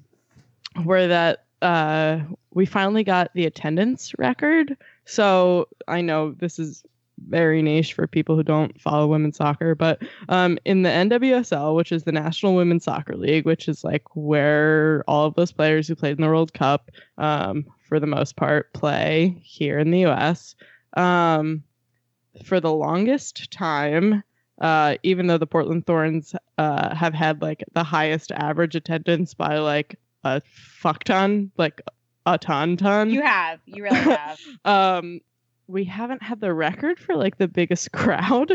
were that uh, we finally got the attendance record. So I know this is very niche for people who don't follow women's soccer, but um, in the NWSL, which is the National Women's Soccer League, which is like where all of those players who played in the World Cup, um, for the most part, play here in the U.S. Um, for the longest time, uh, even though the Portland Thorns uh, have had like the highest average attendance by like a fuck ton, like a ton ton. You have. You really have. um we haven't had the record for like the biggest crowd.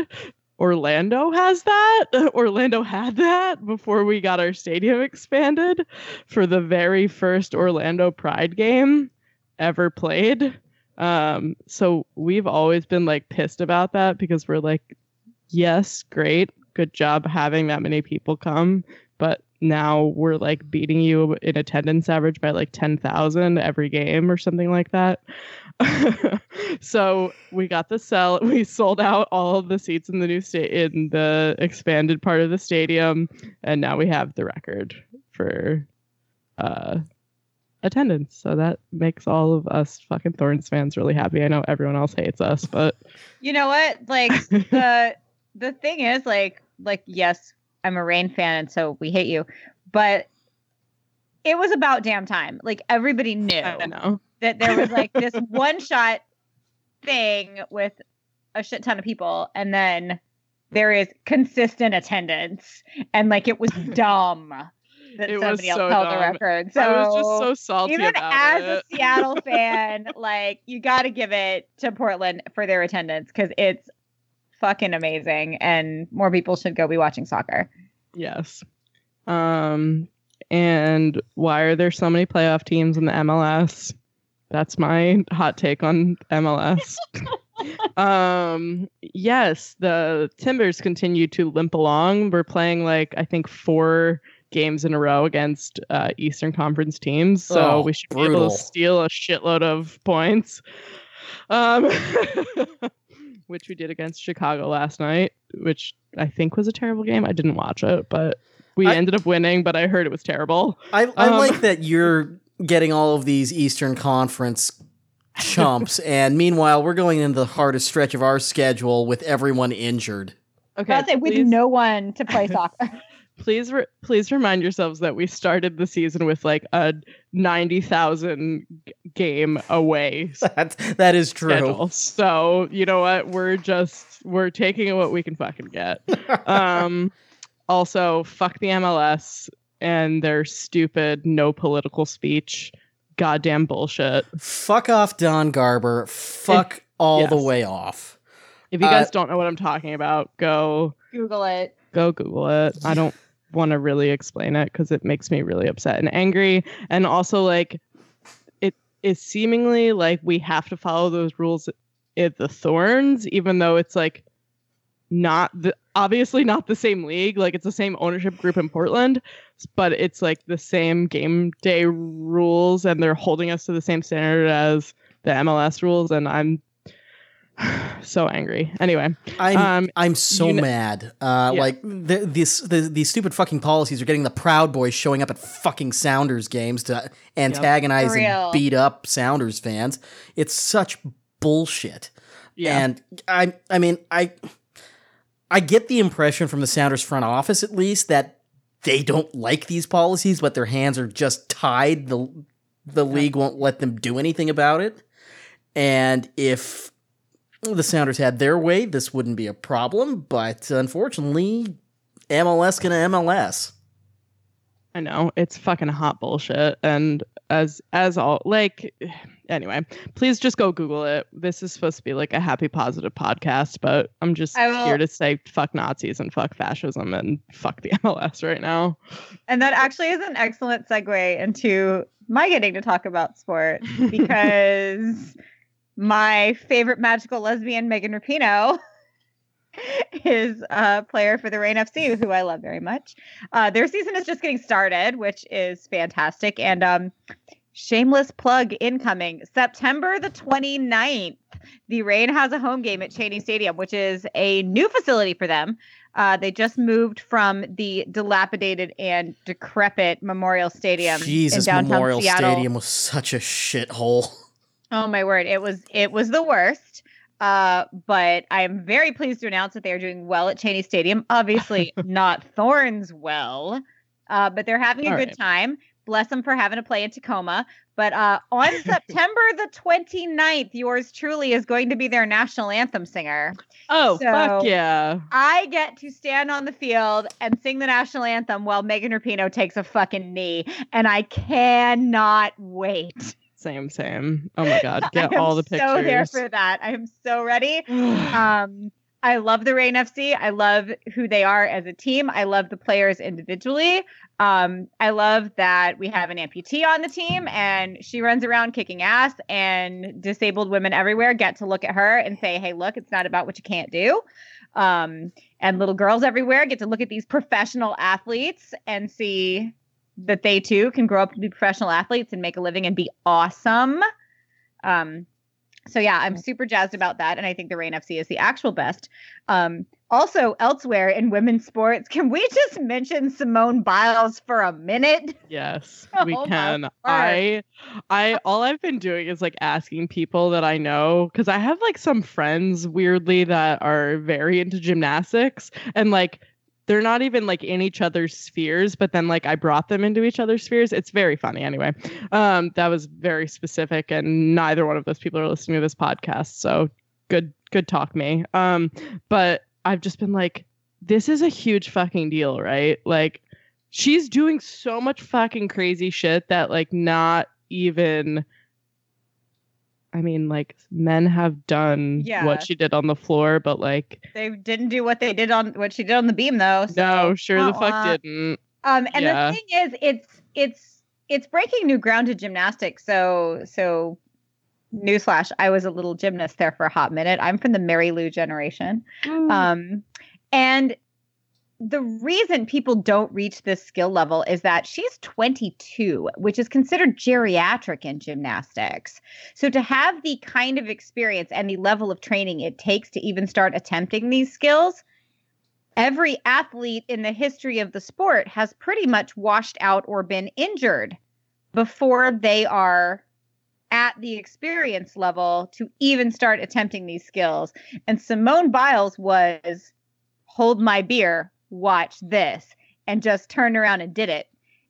Orlando has that. Orlando had that before we got our stadium expanded for the very first orlando pride game ever played. Um so we've always been like pissed about that because we're like yes great. Good job having that many people come. But now we're like beating you in attendance average by like 10,000 every game or something like that. so we got the sell. We sold out all of the seats in the new state in the expanded part of the stadium, and now we have the record for uh, attendance. So that makes all of us fucking Thorns fans really happy. I know everyone else hates us, but You know what? Like the the thing is, like, like yes, I'm a Reign fan, and so we hate you, but it was about damn time. Like everybody knew know. that there was like this one shot thing with a shit ton of people, and then there is consistent attendance, and like it was dumb that It was somebody else so held the record. So I was just so salty even about as it. a Seattle fan, like you got to give it to Portland for their attendance because it's fucking amazing, and more people should go be watching soccer. Yes. Um, and why are there so many playoff teams in the MLS? That's my hot take on MLS. um, yes, the Timbers continue to limp along. We're playing like I think four games in a row against uh, Eastern Conference teams, so Oh, we should be able to steal a shitload of points. Um, which we did against Chicago last night, which I think was a terrible game. I didn't watch it, but we I- ended up winning. But I heard it was terrible. I, I Um, like that you're getting all of these Eastern Conference chumps, and meanwhile, we're going into the hardest stretch of our schedule with everyone injured. Okay, That's it, with no one to play soccer. please, re- please remind yourselves that we started the season with like a ninety thousand g- game away That that is true. schedule. So you know what? We're just we're taking what we can fucking get. um, also, fuck the MLS and their stupid no political speech. Goddamn bullshit. Fuck off, Don Garber. Fuck all the way off. If you Uh, guys don't know what I'm talking about, go Google it. Go Google it. I don't want to really explain it because it makes me really upset and angry. And also, like, it is seemingly like we have to follow those rules at the Thorns, even though it's like not the obviously not the same league. Like, it's the same ownership group in Portland, but it's like the same game day rules, and they're holding us to the same standard as the MLS rules. And I'm so angry. Anyway, I'm Um, I'm so you kn- mad. Uh, Yeah. Like the, these the, these stupid fucking policies are getting the Proud Boys showing up at fucking Sounders games to antagonize For and beat up Sounders fans. It's such bullshit. yeah. And I I mean I I get the impression from the Sounders front office at least that they don't like these policies, but their hands are just tied. The the league won't let them do anything about it. And if the Sounders had their way, this wouldn't be a problem. But unfortunately, MLS gonna MLS. I know it's fucking hot bullshit, and as as all like, anyway, please just go Google it. This is supposed to be like a happy, positive podcast, but I'm just will- here to say fuck Nazis and fuck fascism and fuck the MLS right now. And that actually is an excellent segue into my getting to talk about sport because my favorite magical lesbian, Megan Rapinoe, is a player for the Reign FC, who I love very much. Uh, their season is just getting started, which is fantastic. And um, shameless plug incoming September the 29th. The Reign has a home game at Cheney Stadium, which is a new facility for them. Uh, they just moved from the dilapidated and decrepit Memorial Stadium Jesus, in downtown Memorial Seattle. Stadium was such a shithole. Oh my word, it was it was the worst. Uh, but I am very pleased to announce that they are doing well at Cheney Stadium. Obviously, not Thorns well, uh, but they're having a All good right. time. Bless them for having to play in Tacoma. But uh, on September the 29th, yours truly is going to be their national anthem singer. Oh So- fuck yeah! I get to stand on the field and sing the national anthem while Megan Rapinoe takes a fucking knee, and I cannot wait. Same, same. Oh my god, get all the pictures. So there for that. I am so ready. Um, I love the Reign FC. I love who they are as a team. I love the players individually. Um, I love that we have an amputee on the team and she runs around kicking ass, and disabled women everywhere get to look at her and say, hey, look, it's not about what you can't do. Um, and little girls everywhere get to look at these professional athletes and see that they too can grow up to be professional athletes and make a living and be awesome. Um, so yeah, I'm super jazzed about that, and I think the Reign FC is the actual best. Um, also, elsewhere in women's sports, can we just mention Simone Biles for a minute? Yes, Oh we my can. I I all I've been doing is like asking people that I know cuz I have like some friends weirdly that are very into gymnastics and like they're not even like in each other's spheres but then like I brought them into each other's spheres. It's very funny anyway. Um that was very specific and neither one of those people are listening to this podcast. So good good talk me. Um but I've just been like this is a huge fucking deal, right? Like she's doing so much fucking crazy shit that like not even I mean like men have done Yeah. what she did on the floor but like They didn't do what they did on what she did on the beam, though. so- no sure the fuck didn't Um, and Yeah. the thing is, it's it's it's breaking new ground to gymnastics. So so, newsflash: I was a little gymnast there for a hot minute. I'm from the Mary Lou generation. Um, and the reason people don't reach this skill level is that she's 22, which is considered geriatric in gymnastics. So to have the kind of experience and the level of training it takes to even start attempting these skills, every athlete in the history of the sport has pretty much washed out or been injured before they are at the experience level to even start attempting these skills. And Simone Biles was hold my beer, watch this, and just turned around and did it.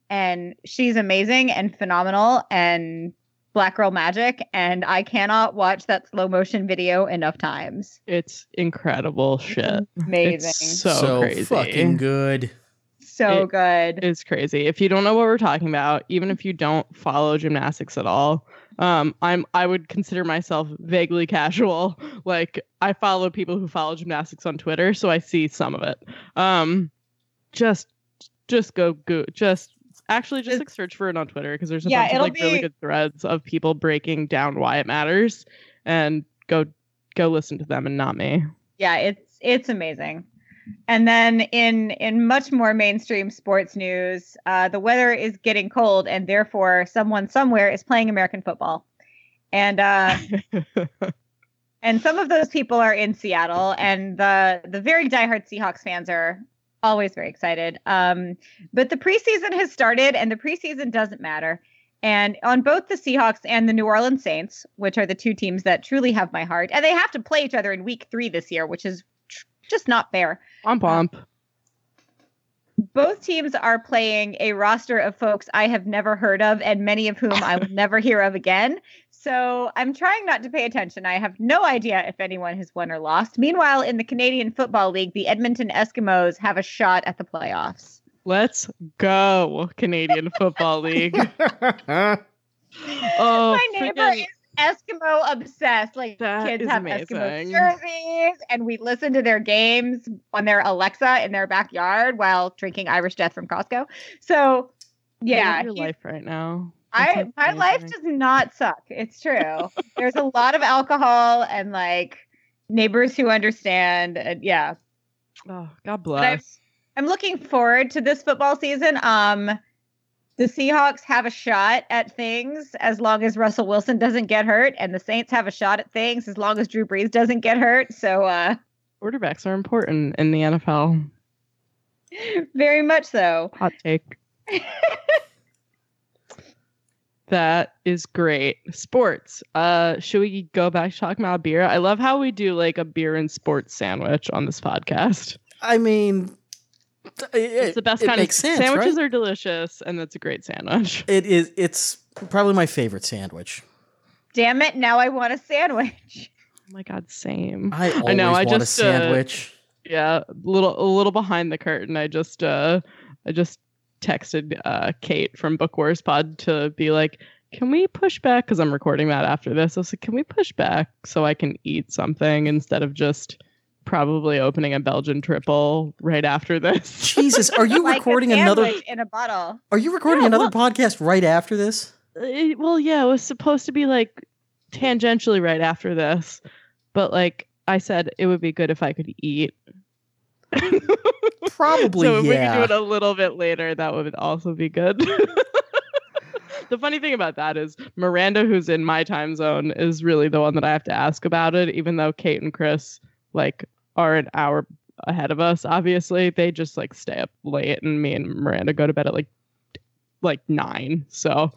And she's amazing and phenomenal and black girl magic. And I cannot watch that slow motion video enough times. it's incredible shit Amazing. it's so, crazy fucking good. so It- good. It's crazy. If you don't know what we're talking about, even if you don't follow gymnastics at all, um, I'm I would consider myself vaguely casual. Like I follow people who follow gymnastics on Twitter, so I see some of it. Um, just just go go just actually just like search for it on Twitter because there's a Yeah, bunch of like really good threads of people breaking down why it matters, and go go listen to them and not me. yeah it's it's amazing and then in in much more mainstream sports news uh, the weather is getting cold and therefore someone somewhere is playing american football. And uh and some of those people are in seattle and the the very diehard seahawks fans are always very excited. Um but the preseason has started and the preseason doesn't matter. And on both the Seahawks and the New Orleans Saints, which are the two teams that truly have my heart, and they have to play each other in week three this year, which is just not fair. Pomp pomp. Uh, both teams are playing a roster of folks I have never heard of, and many of whom I will never hear of again. So I'm trying not to pay attention. I have no idea if anyone has won or lost. Meanwhile, in the Canadian Football League, the Edmonton Eskimos have a shot at the playoffs. Let's go, Canadian Football League. Oh, My neighbor freaking- is Eskimo obsessed. Like That kids have amazing. Eskimo jerseys, and we listen to their games on their Alexa in their backyard while drinking Irish Death from Costco. So, yeah, your life right now. I my life does not suck. It's true. There's a lot of alcohol and like neighbors who understand. And yeah, Oh, God bless. I'm looking forward to this football season. Um, the Seahawks have a shot at things as long as Russell Wilson doesn't get hurt, and the Saints have a shot at things as long as Drew Brees doesn't get hurt. So, uh, Quarterbacks are important in the NFL. very much so. Hot take. that is great. Sports. Uh, should we go back to talking about beer? I love how we do like a beer and sports sandwich on this podcast. I mean, it, It's the best it kind makes of sense, sandwiches right? are delicious, and that's a great sandwich. It is. It's probably my favorite sandwich. Damn it! Now I want a sandwich. Oh my god, same. I always I know, I want just, a uh, sandwich. yeah a little a little behind the curtain i just uh i just texted uh kate from book wars pod to be like can we push back because i'm recording that after this i was like can we push back so i can eat something instead of just probably opening a belgian triple right after this Jesus, are you Like a recording another? in a bottle. Are you recording Yeah, another well- podcast right after this? It- well yeah it was supposed to be like tangentially right after this but like i said it would be good if i could eat Probably, so if we could do it a little bit later, that would also be good. the funny thing about that is Miranda, who's in my time zone, is really the one that I have to ask about it, even though Kate and Chris like are an hour ahead of us. Obviously, they just like stay up late, and me and Miranda go to bed at like like nine. So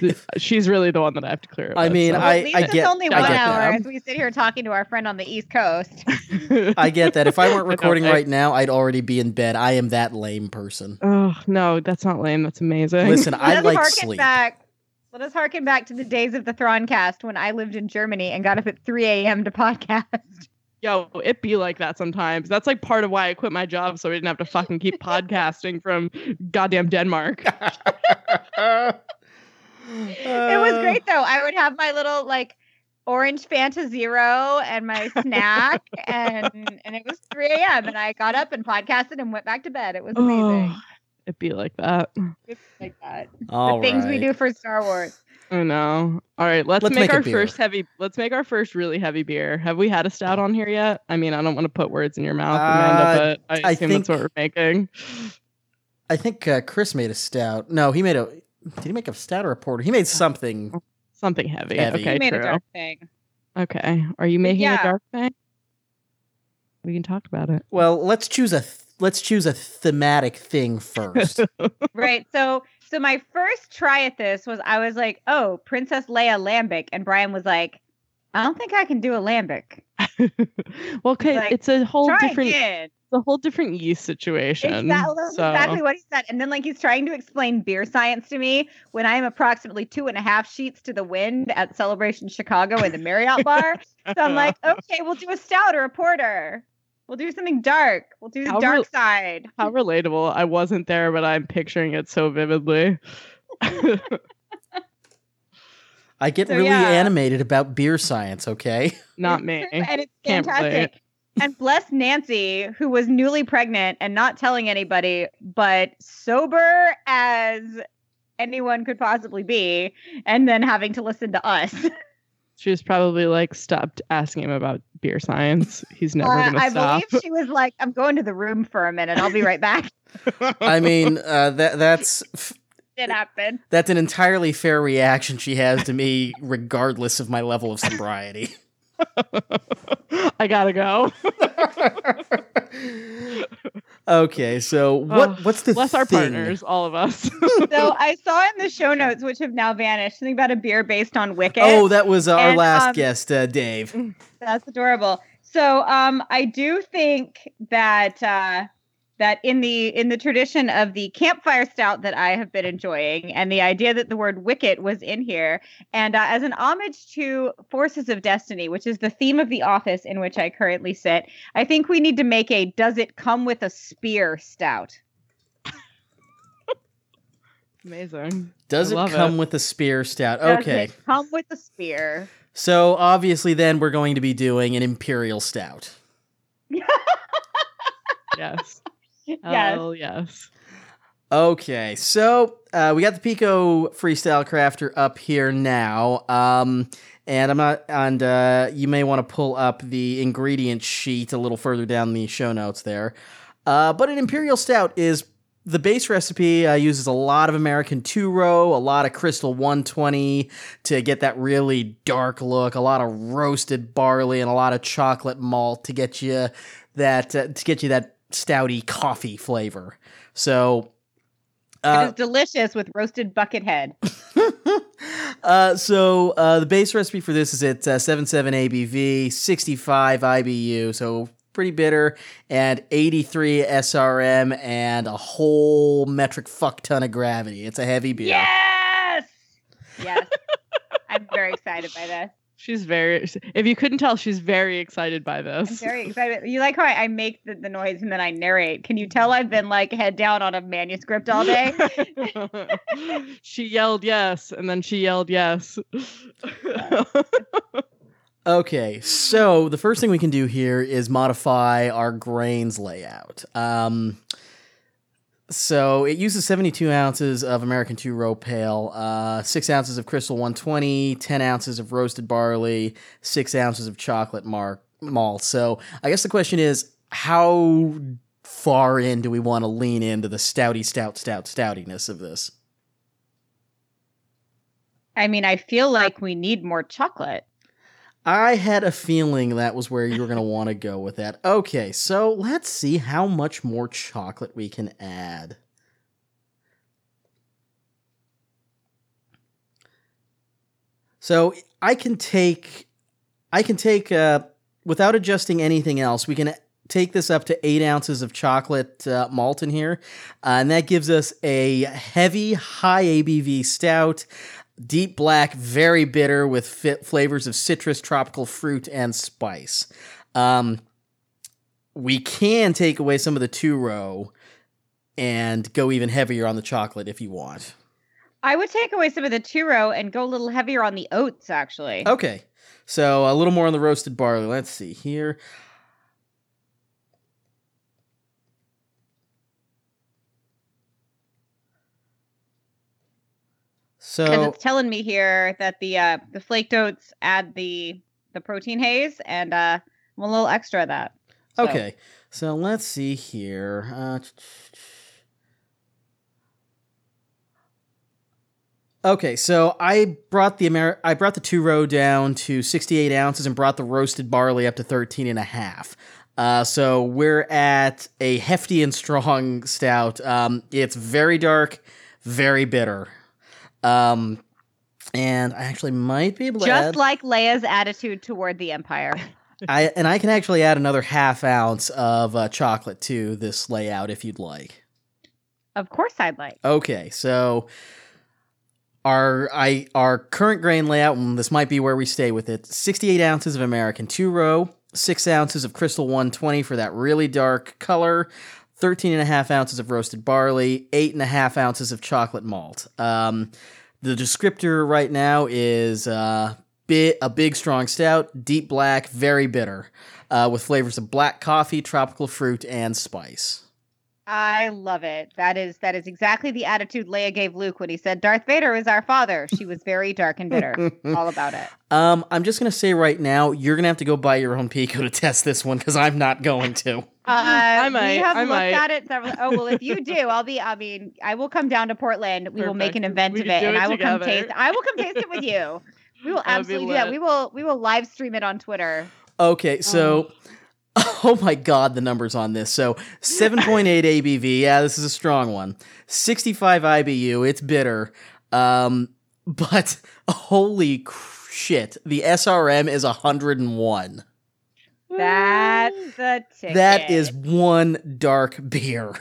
th- she's really the one that I have to clear. It I with, mean, so. Well, I- at least I it's get- only I one get hour that. as we sit here talking to our friend on the East Coast. I get that. If I weren't recording I- right now, I'd already be in bed. I am that lame person. Oh no, that's not lame. That's amazing. Listen, Let I us like harken sleep. back. Let us harken back to the days of the Throncast when I lived in Germany and got up at 3 a.m. to podcast. Yo, it be like that sometimes. That's like part of why I quit my job, so we didn't have to fucking keep podcasting from goddamn Denmark. it was great though. I would have my little like orange Fanta Zero and my snack, and and it was 3 a.m. and I got up and podcasted and went back to bed. It was amazing. Oh, it be like that. It's like that. All the things we do for Star Wars. I know. All right, let's, Let's make, make our beer. first heavy. Let's make our first really heavy beer. Have we had a stout on here yet? I mean, I don't want to put words in your mouth, Amanda, Uh, but I I assume that's what think- we're making. I think uh, Chris made a stout. No, he made a. Did he make a stout or a porter? He made something. Something heavy. Heavy. Okay, we made true. a dark thing. Okay, are you making yeah. a dark thing? We can talk about it. Well, let's choose a. Th- let's choose a thematic thing first. right. So so my first try at this was I was like, oh, Princess Leia lambic, and Brian was like, I don't think I can do a lambic. well, okay, Like, it's a whole different. again. It's a whole different yeast situation. Exactly, so, exactly what he said. And then like he's trying to explain beer science to me when I am approximately two and a half sheets to the wind at Celebration Chicago in the Marriott bar. So I'm like, okay, we'll do a stout or a porter. We'll do something dark. We'll do the How dark rel- side. How relatable. I wasn't there, but I'm picturing it so vividly. I get So, really yeah. animated about beer science, okay? Not me. And it's Can't fantastic. And bless Nancy, who was newly pregnant and not telling anybody, but sober as anyone could possibly be, and then having to listen to us. She was probably like, stopped asking him about beer science. He's never Uh, gonna stop. I believe she was like, I'm going to the room for a minute. I'll be right back. I mean, uh, that that's It happened. that's an entirely fair reaction she has to me, regardless of my level of sobriety. I gotta go. okay, so what Ugh, what's the Bless our partners, all of us. So I saw in the show notes, which have now vanished, something about a beer based on Wicket. Oh, that was our And, last um, guest, uh, Dave. That's adorable. So um I do think that uh that in the in the tradition of the campfire stout that I have been enjoying and the idea that the word wicket was in here and uh, as an homage to Forces of Destiny which is the theme of the office in which I currently sit I think we need to make a does it come with a spear stout. Amazing. Does I it come it. with a spear stout? Does Okay, it come with a spear. so obviously then we're going to be doing an imperial stout. Yes. yes. Oh yes. Okay, so uh, we got the Pico Freestyle Crafter up here now, um, and I'm not. And uh, you may want to pull up the ingredient sheet a little further down the show notes there. Uh, but an imperial stout is the base recipe. Uh, uses a lot of American two row, a lot of Crystal 120 to get that really dark look, a lot of roasted barley, and a lot of chocolate malt to get you that uh, to get you that stouty coffee flavor. So. it Uh, is delicious with roasted buckethead. uh, so uh, the base recipe for this is at uh, 77 ABV, 65 IBU, so pretty bitter, and 83 SRM, and a whole metric fuck ton of gravity. It's a heavy beer. Yes. Yes. I'm very excited by this. She's very. If you couldn't tell, she's very excited by I'm this. very excited. You like how I, I make the, the noise and then I narrate. Can you tell I've been like head down on a manuscript all day? she yelled yes, and then she yelled yes. Okay, so the first thing we can do here is modify our grains layout. Um, so it uses 72 ounces of American two row pale, uh, six ounces of Crystal 120, 10 ounces of roasted barley, six ounces of chocolate mar- malt. So I guess the question is, how far in do we want to lean into the stouty, stout, stout, stoutiness of this? I mean, I feel like we need more chocolate. I had a feeling that was where you were going to want to go with that. Okay, so let's see how much more chocolate we can add. So I can take, I can take, uh, without adjusting anything else, we can take this up to eight ounces of chocolate uh, malt in here, uh, and that gives us a heavy, high ABV stout deep black, very bitter with fit flavors of citrus, tropical fruit, and spice. Um, we can take away some of the two row and go even heavier on the chocolate if you want. I would take away some of the two row and go a little heavier on the oats, actually. Okay, so a little more on the roasted barley. Let's see here. So it's telling me here that the uh, the flaked oats add the the protein haze, and uh, I'm a little extra of that. So- Okay, so let's see here. Uh, okay, so I brought the Amer- I brought the two row down to 68 ounces and brought the roasted barley up to 13 and a half. Uh, so we're at a hefty and strong stout. Um, it's very dark, very bitter. Um, and I actually might be able to Just add- like Leia's attitude toward the Empire. I and I can actually add another half ounce of uh, chocolate to this layout if you'd like. Of course, I'd like. Okay, so our I our current grain layout, and this might be where we stay with it. Sixty-eight ounces of American two row, six ounces of Crystal 120 for that really dark color, 13 and a half ounces of roasted barley, eight and a half ounces of chocolate malt. Um, the descriptor right now is uh, bi- a big, strong stout, deep black, very bitter, uh, with flavors of black coffee, tropical fruit, and spice. I love it. That is that is exactly the attitude Leia gave Luke when he said Darth Vader is our father. She was very dark and bitter. All about it. Um, I'm just gonna say right now, you're gonna have to go buy your own Pico to test this one because I'm not going to. Uh, I might, We have I looked might. at it several. Oh well, if you do, I'll be. I mean, I will come down to Portland. We will make an event We of it, and it I will come together. taste. I will come taste it with you. We will That would be absolutely do that. We will. We will live stream it on Twitter. Okay, so oh my god, the numbers on this. So 7.8 ABV. Yeah, this is a strong one. 65 IBU. It's bitter. Um, but holy cr- shit, the SRM is 101. That's the ticket. That is one dark beer.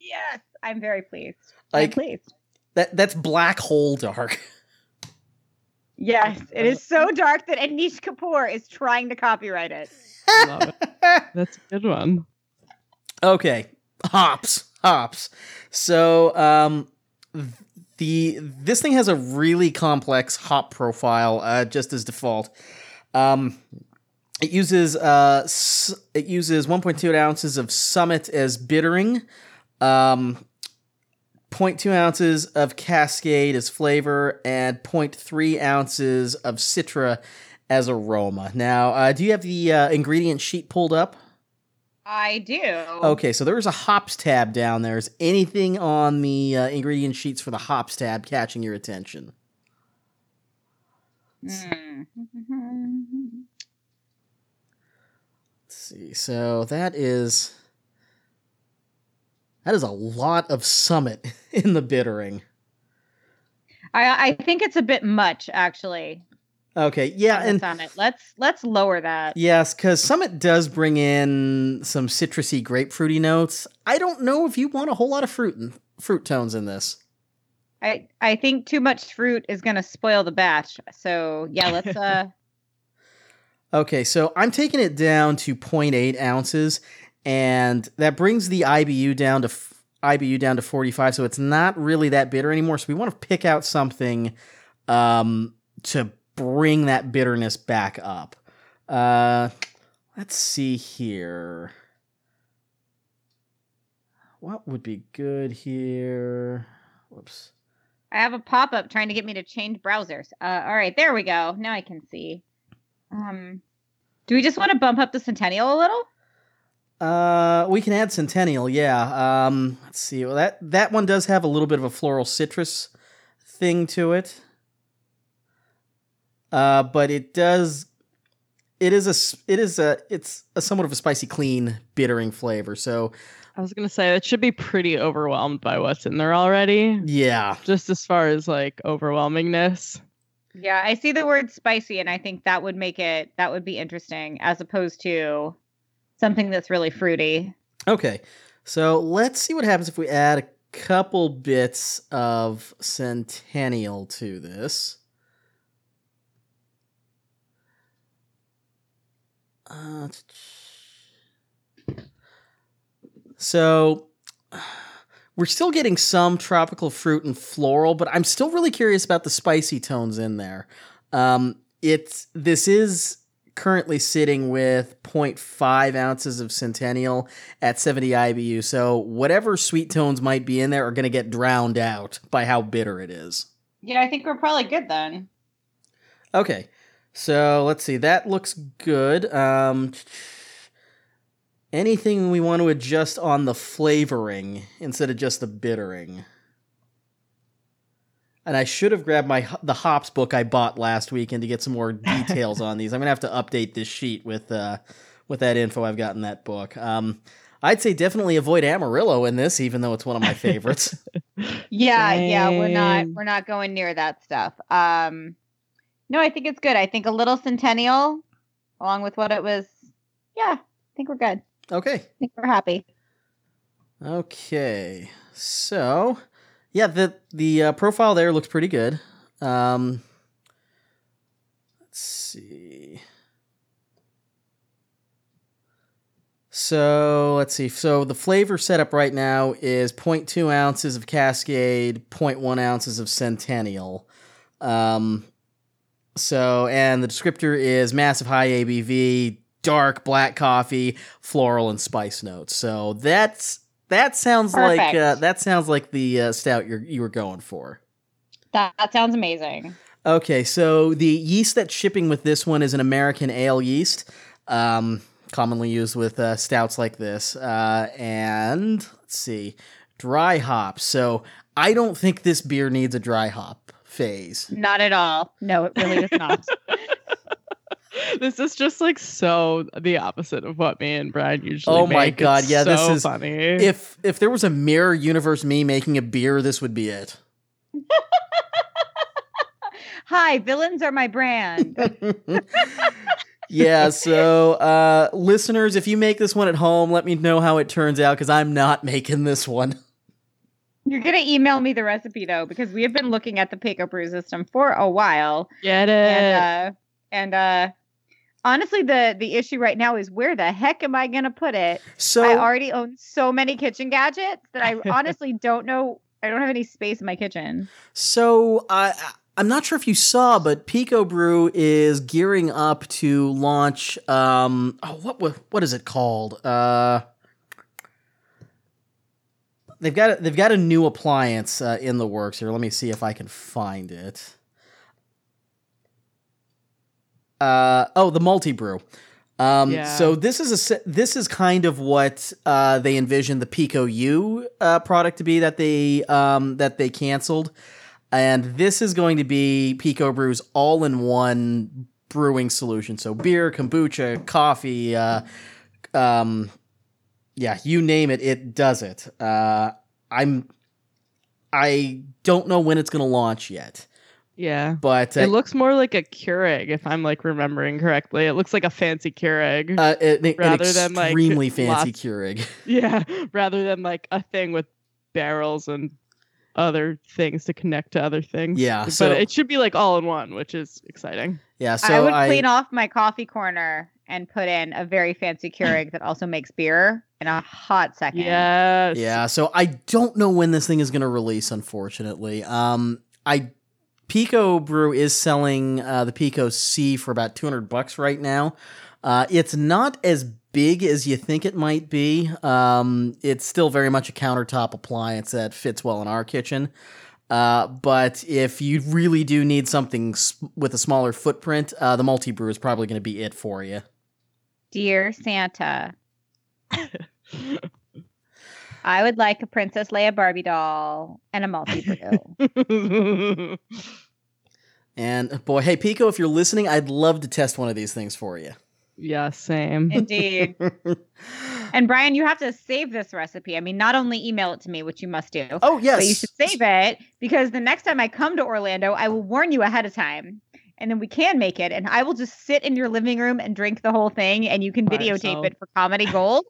yes. I'm very pleased. Like- I'm pleased. That that's black hole dark. Yes, it is so dark that Anish Kapoor is trying to copyright it. Love it. That's a good one. Okay, hops, hops. So, um, the this thing has a really complex hop profile, uh, just as default. Um, it uses uh, it uses 1.2 ounces of Summit as bittering, um, 0.2 ounces of Cascade as flavor, and 0.3 ounces of Citra as aroma. Now, uh, do you have the uh, ingredient sheet pulled up? I do. Okay, so there's a hops tab down there. Is anything on the uh, ingredient sheets for the hops tab catching your attention? Mm. See. So that is that is a lot of summit in the bittering. I I think it's a bit much actually. Okay, yeah, and Summit. Let's let's lower that. yes, because Summit does bring in some citrusy, grapefruity notes. I don't know if you want a whole lot of fruit and fruit tones in this. I I think too much fruit is gonna spoil the batch. So yeah, let's uh Okay, so I'm taking it down to 0.8 ounces, and that brings the IBU down to f- IBU down to 45. So it's not really that bitter anymore. So we want to pick out something um, to bring that bitterness back up. Uh, let's see here. What would be good here? Whoops. I have a pop up trying to get me to change browsers. Uh, all right, there we go. Now I can see. Um, do we just want to bump up the Centennial a little? Uh, we can add Centennial, yeah. Um, let's see. Well, that that one does have a little bit of a floral citrus thing to it. Uh, but it does. It is a. It is a. It's a somewhat of a spicy, clean, bittering flavor. So I was gonna say it should be pretty overwhelmed by what's in there already. yeah. Just as far as like overwhelmingness. Yeah, I see the word spicy, and I think that would make it that would be interesting as opposed to something that's really fruity. Okay. So let's see what happens if we add a couple bits of Centennial to this. Uh, so we're still getting some tropical fruit and floral, but I'm still really curious about the spicy tones in there. Um, it's this is currently sitting with 0.5 ounces of Centennial at 70 IBU. So whatever sweet tones might be in there are going to get drowned out by how bitter it is. Yeah, I think we're probably good then. Okay, so let's see. That looks good. Um, anything we want to adjust on the flavoring instead of just the bittering? And I should have grabbed my the hops book I bought last weekend to get some more details on these. I'm gonna have to update this sheet with uh, with that info I've got in that book. Um, I'd say definitely avoid Amarillo in this, even though it's one of my favorites. Yeah, yeah, we're not we're not going near that stuff. Um no, I think it's good. I think a little centennial along with what it was. Yeah, I think we're good. Okay. I think we're happy. Okay, so yeah, the the uh, profile there looks pretty good. Um, let's see. So let's see. So the flavor setup right now is 0.2 ounces of Cascade, 0.1 ounces of Centennial. Um, so and the descriptor is massive high ABV, dark black coffee, floral and spice notes. So that's that sounds like uh, that sounds like the uh, stout you you were going for. That, that sounds amazing. Okay, so the yeast that's shipping with this one is an American ale yeast, um, commonly used with uh, stouts like this. Uh, and let's see, dry hop. So I don't think this beer needs a dry hop phase. Not at all. No, it really does not. this is just like so the opposite of what me and Brian usually. Oh my make. God, It's yeah, this is- funny. If if there was a mirror universe me making a beer, this would be it. Hi, villains are my brand. yeah, so uh, listeners, if you make this one at home, let me know how it turns out because I'm not making this one. You're gonna email me the recipe though, because we have been looking at the Pico Brew system for a while, Get it? and uh, and uh, honestly, the the issue right now is where the heck am I gonna put it? So I already own so many kitchen gadgets that I honestly don't know. I don't have any space in my kitchen. So I I'm not sure if you saw, but Pico Brew is gearing up to launch. Um, oh, what what is it called? Uh, they've got they've got a new appliance uh, in the works here. Let me see if I can find it. Uh, oh, the multi brew. Um, Yeah. So this is a this is kind of what uh, they envisioned the Pico U uh, product to be that they um, that they canceled, and this is going to be Pico Brew's all in one brewing solution. So beer, kombucha, coffee, uh, um, yeah, you name it, it does it. Uh, I'm I don't know when it's going to launch yet, yeah. but uh, It looks more like a Keurig, if I'm like remembering correctly. It looks like a fancy Keurig. uh, an, an rather than, like, extremely fancy lots- Keurig. yeah, rather than like a thing with barrels and other things to connect to other things. Yeah, but so- it should be like all in one, which is exciting. Yeah, so I would I, clean off my coffee corner and put in a very fancy Keurig that also makes beer in a hot second. Yes. Yeah, so I don't know when this thing is going to release. Unfortunately, um, I Pico Brew is selling uh, the Pico C for about two hundred bucks right now. Uh, it's not as big as you think it might be. Um, it's still very much a countertop appliance that fits well in our kitchen. Uh, but if you really do need something s- with a smaller footprint, uh, the multi brew is probably going to be it for you. Dear Santa, I would like a Princess Leia Barbie doll and a multi brew. And uh, boy, hey Pico, if you're listening, I'd love to test one of these things for you. yeah, same. Indeed. And Brian, you have to save this recipe. I mean, not only email it to me, which you must do, Oh yes, but you should save it because the next time I come to Orlando, I will warn you ahead of time. And then we can make it, and I will just sit in your living room and drink the whole thing, and you can By videotape yourself. it for comedy gold.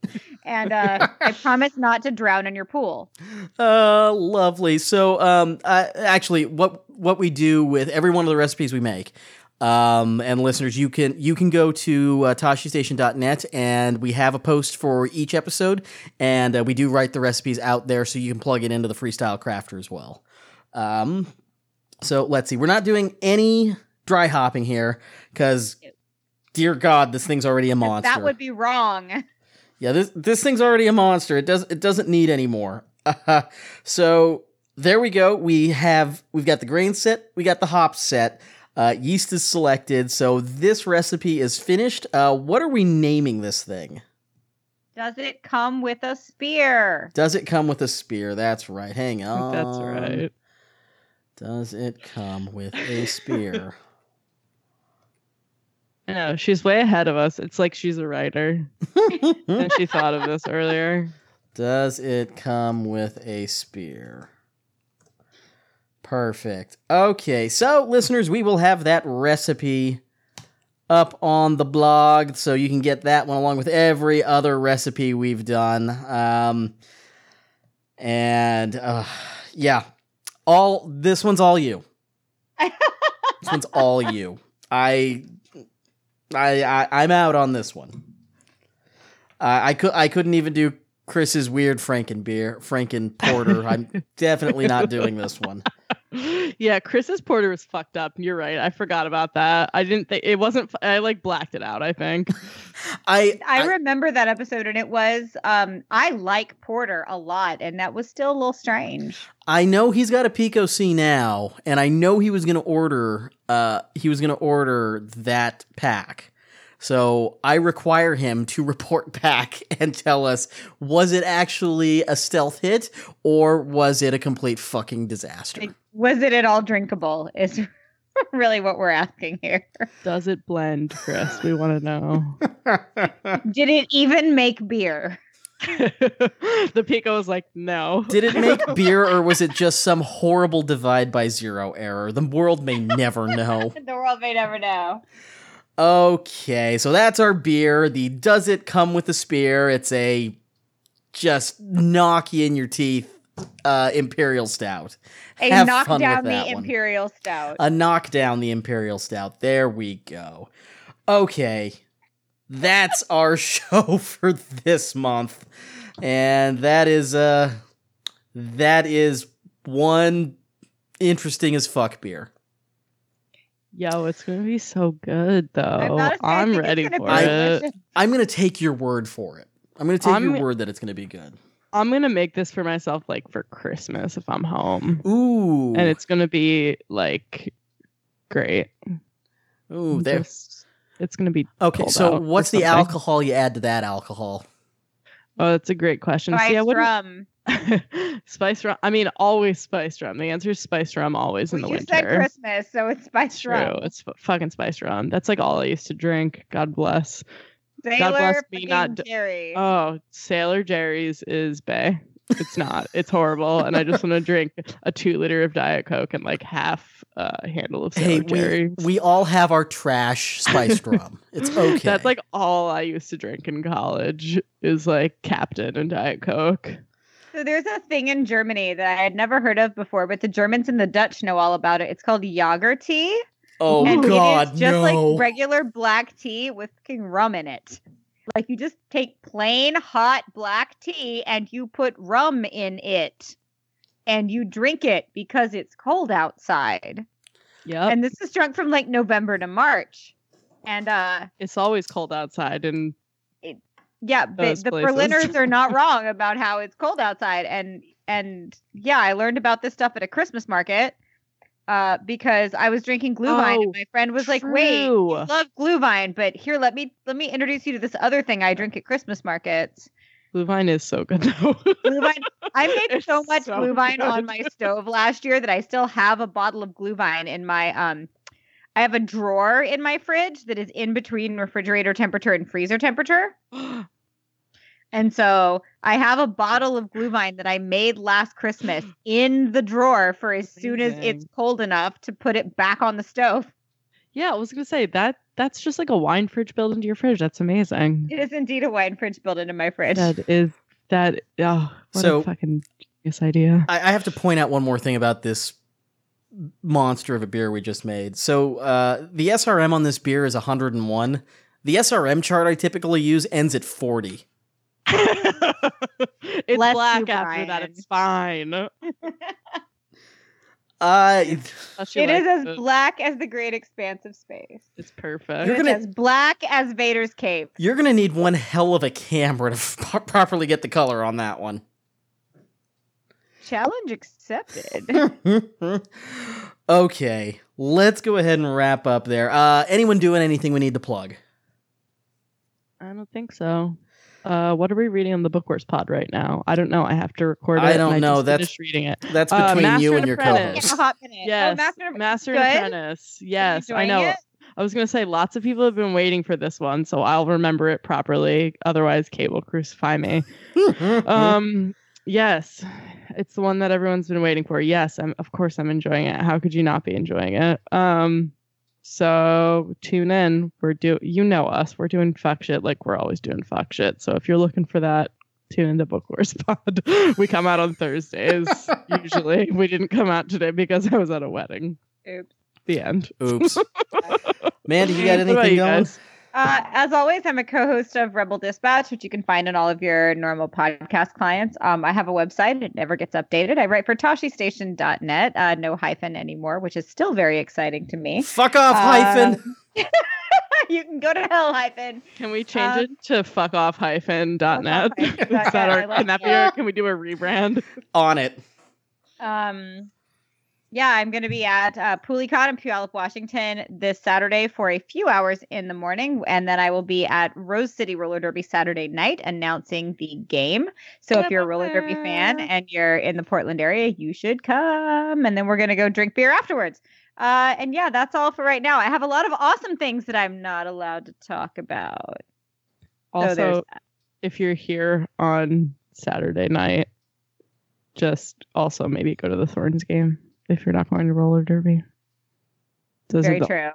and uh, I promise not to drown in your pool. Uh, lovely. So, um, uh, actually, what what we do with every one of the recipes we make, um, and listeners, you can you can go to uh, toschestation.net and we have a post for each episode, and uh, we do write the recipes out there so you can plug it into the freestyle crafter as well. Um, so let's see, we're not doing any dry hopping here because, dear God, this thing's already a monster. That would be wrong. Yeah, this this thing's already a monster. It does it doesn't need any more. so there we go. We have we've got the grain set, we got the hop set. Uh, yeast is selected, so this recipe is finished. Uh, what are we naming this thing? Does it come with a spear? Does it come with a spear? That's right. Hang on. that's right. Does it come with a spear? I know she's way ahead of us. It's like she's a writer, and she thought of this earlier. Does it come with a spear? Perfect. Okay, so listeners, we will have that recipe up on the blog, so you can get that one along with every other recipe we've done. Um, and uh, yeah, all this one's all you. this one's all you. I, I, I, I'm out on this one. Uh, I could I couldn't even do Chris's weird Franken beer, Franken porter. I'm definitely not doing this one. yeah, Chris's porter was fucked up. You're right. I forgot about that. I didn't think it wasn't. I like blacked it out. I think. I, I remember that episode, and it was. Um, I like Porter a lot, and that was still a little strange. I know he's got a Pico C now, and I know he was going to order. Uh, he was going to order that pack. So I require him to report back and tell us was it actually a stealth hit or was it a complete fucking disaster? Like, was it at all drinkable? Is really what we're asking here. Does it blend, Chris? We want to know. Did it even make beer? the Pico was like, no. Did it make beer or was it just some horrible divide by zero error? The world may never know. the world may never know. Okay, so that's our beer. The Does It Come with a Spear? It's a just knock you in your teeth uh, Imperial Stout. A Have knock down the one. Imperial Stout. A knock down the Imperial Stout. There we go. Okay, that's our show for this month, and that is uh, that is one interesting as fuck beer. Yo, it's gonna be so good though. gotta say, I I'm ready for be it. I'm gonna take your word for it. I'm gonna take your I'm- word that it's gonna be good. I'm gonna make this for myself like for Christmas if I'm home. Ooh, And it's gonna be like great. ooh, there. Just- it's gonna be Okay, so what's the alcohol you add to that alcohol? Oh, that's a great question. See, I Spice wouldn't rum. spice rum. I mean, always spice rum. The answer is spice rum always in Well, the you winter. said Christmas, so it's spice True. rum. It's f- fucking spice rum. That's like all I used to drink. God bless. Sailor bless me, not d- Jerry. Oh, Sailor Jerry's is bay. It's not. It's horrible, and I just want to drink a two liter of Diet Coke and like half a handle of Sailor Hey, Jerry. we, we all have our trash spiced rum. It's okay. That's like all I used to drink in college is like Captain and Diet Coke. So there's a thing in Germany that I had never heard of before, but the Germans and the Dutch know all about it. It's called Jager tea. oh and God, it is just no. like regular black tea with fucking rum in it. Like you just take plain hot black tea and you put rum in it and you drink it because it's cold outside. Yeah, And this is drunk from like November to March. And uh it's always cold outside, and yeah, the, the places. Berliners are not wrong about how it's cold outside. And and yeah, I learned about this stuff at a Christmas market uh, because I was drinking Glühwein, Oh, and my friend was like, "Wait, you true. love Glühwein, but here, let me let me introduce you to this other thing I drink at Christmas markets." Glühwein is so good though. Glühwein. I made It's so much so Glühwein on my stove last year that I still have a bottle of Glühwein in my um. I have a drawer in my fridge that is in between refrigerator temperature and freezer temperature. And so I have a bottle of Glühwein that I made last Christmas in the drawer for as soon as it's cold enough to put it back on the stove. yeah, I was gonna say that that's just like a wine fridge built into your fridge. That's amazing. It is indeed a wine fridge built into my fridge. That is that. Oh, what So- a fucking genius idea. I, I have to point out one more thing about this monster of a beer we just made. So uh, the SRM on this beer is 101. The SRM chart I typically use ends at 40. it's Bless black you, after that. It's fine. Uh, It is as black as the great expanse of space. It's perfect. You're It's gonna- as black as Vader's cape. you're going to need one hell of a camera to f- properly get the color on that one. Challenge accepted. okay, let's go ahead and wrap up there. Uh, anyone doing anything we need to plug? I don't think so. Uh, what are we reading on the Bookworks pod right now? I don't know. I have to record it. I don't know. just That's- finished reading it. That's Uh, between Master you and and your Apprentice. Co-host. a hot minute. Yes, Oh, Master, Master and Apprentice. Yes, I know. it? I was gonna say lots of people have been waiting for this one, so I'll remember it properly. Otherwise, Kate will crucify me. um, yes, it's the one that everyone's been waiting for. Yes, I'm. Of course, I'm enjoying it. How could you not be enjoying it? Um, so tune in. We're do. You know us. We're doing fuck shit like we're always doing fuck shit. So if you're looking for that. Tune into Book Wars Pod. we come out on Thursdays. usually, we didn't come out today because I was at a wedding. Oops. The end. Oops. Mandy, you got anything you going? guys? Uh, as always, I'm a co-host of Rebel Dispatch, which you can find on all of your normal podcast clients. Um, I have a website; it never gets updated. I write for ToscheStation.net, uh, no hyphen anymore, which is still very exciting to me. Fuck off, Uh, hyphen. you can go to hell hyphen. Can we change Um, it to fuck off hyphen dot net? Hyphen Is that our, can that be that. our, can we do a rebrand? On it. Um, yeah, I'm going to be at uh, PooleyCon in Puyallup, Washington this Saturday for a few hours in the morning. And then I will be at Rose City Roller Derby Saturday night announcing the game. So if you're a roller derby fan and you're in the Portland area, you should come. And then we're going to go drink beer afterwards. Uh, and yeah, that's all for right now. I have a lot of awesome things that I'm not allowed to talk about. So Also, if you're here on Saturday night, just also maybe go to the Thorns game if you're not going to roller derby. Those are very the- true.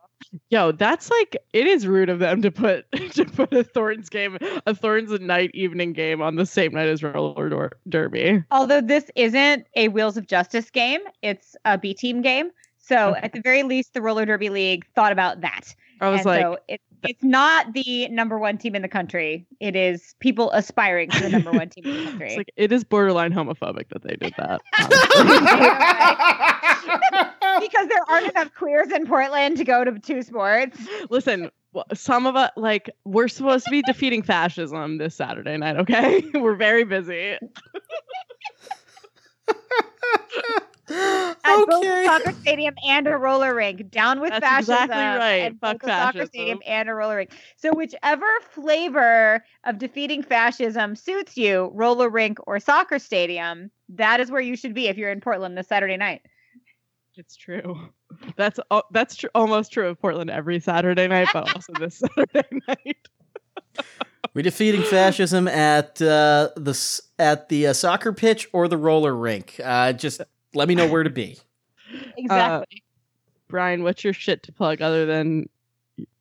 Yo, that's like it is rude of them to put to put a Thorns game, a Thorns night evening game on the same night as roller dor- derby. Although this isn't a Wheels of Justice game, it's a B team game. So Okay. at the very least, the Roller Derby League thought about that. I was and like, so it, it's not the number one team in the country. It is people aspiring to the number one team in the country. it's like it is borderline homophobic that they did that. because there aren't enough queers in Portland to go to two sports. Listen, some of us like we're supposed to be defeating fascism this Saturday night. Okay, we're very busy. At both a okay. soccer stadium and a roller rink, down with That's fascism. exactly right. And Fuck both a soccer stadium and a roller rink. So whichever flavor of defeating fascism suits you, roller rink or soccer stadium, that is where you should be if you're in Portland this Saturday night. It's true. That's al- that's tr- almost true of Portland every Saturday night, but also this Saturday night. We're defeating fascism at uh, the at the uh, soccer pitch or the roller rink. Uh, just let me know where to be. Exactly. Brian, what's your shit to plug other than y-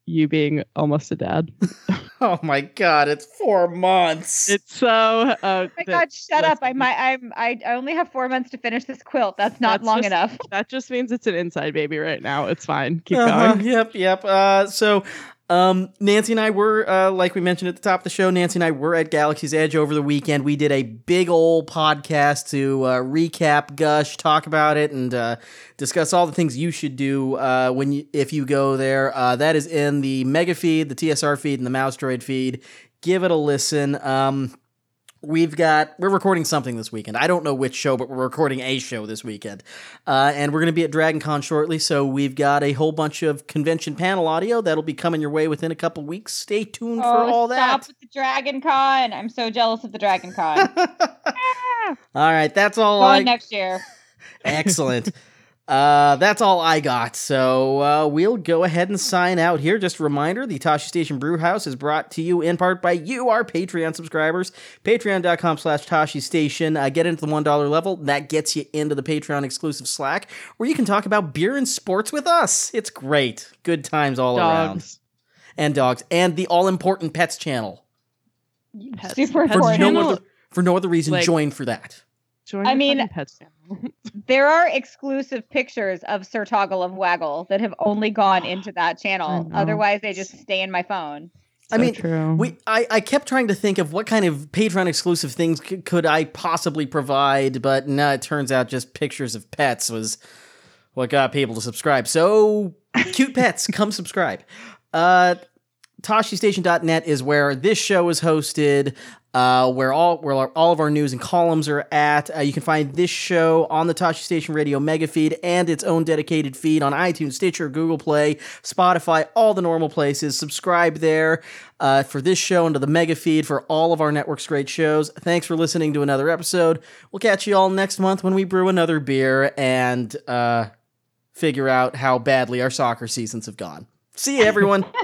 you being almost a dad? Oh my god, it's four months. It's so. Uh, oh my the- God, shut up. I might I'm I only have four months to finish this quilt. That's not That's long just- enough. that just means it's an inside baby right now. It's fine. Keep Uh-huh, going. Yep, yep. Uh, so, um, Nancy and I were, uh, like we mentioned at the top of the show, Nancy and I were at Galaxy's Edge over the weekend. We did a big old podcast to uh, recap, gush, talk about it, and uh, discuss all the things you should do uh, when you, if you go there. Uh, that is in the Mega feed, the TSR feed, and the Mouse Droid feed. Give it a listen. Um, We've got we're recording something this weekend. I don't know which show, but we're recording a show this weekend, uh, and we're going to be at Dragon Con shortly. So we've got a whole bunch of convention panel audio that'll be coming your way within a couple weeks. Stay tuned for all Oh, stop that. with the Dragon Con. I'm so jealous of the Dragon Con. all right, that's all. Going I, next year. excellent. Uh, that's all I got. So uh, we'll go ahead and sign out here. Just a reminder the Tosche Station Brew House is brought to you in part by you, our Patreon subscribers. Patreon.com slash Tosche Station. Uh, get into the $1 level. That gets you into the Patreon exclusive Slack where you can talk about beer and sports with us. It's great. Good times all around. And dogs. And the all important pets channel. Pets. Super Pets For important. no, other, for no other reason, Like- join for that. Join I mean- pets. There are exclusive pictures of Sir Toggle of Waggle that have only gone into that channel. Otherwise, they just stay in my phone. I mean, true. We, I, I kept trying to think of what kind of Patreon exclusive things c- could I possibly provide, but no, it turns out just pictures of pets was what got people to subscribe. So, cute pets, come subscribe. Uh, ToscheStation.net is where this show is hosted, uh, where all where all of our news and columns are at. Uh, you can find this show on the Tosche Station Radio mega feed and its own dedicated feed on iTunes, Stitcher, Google Play, Spotify, all the normal places. Subscribe there uh, for this show and to the mega feed for all of our network's great shows. Thanks for listening to another episode. We'll catch you all next month when we brew another beer and uh, figure out how badly our soccer seasons have gone. See you, everyone.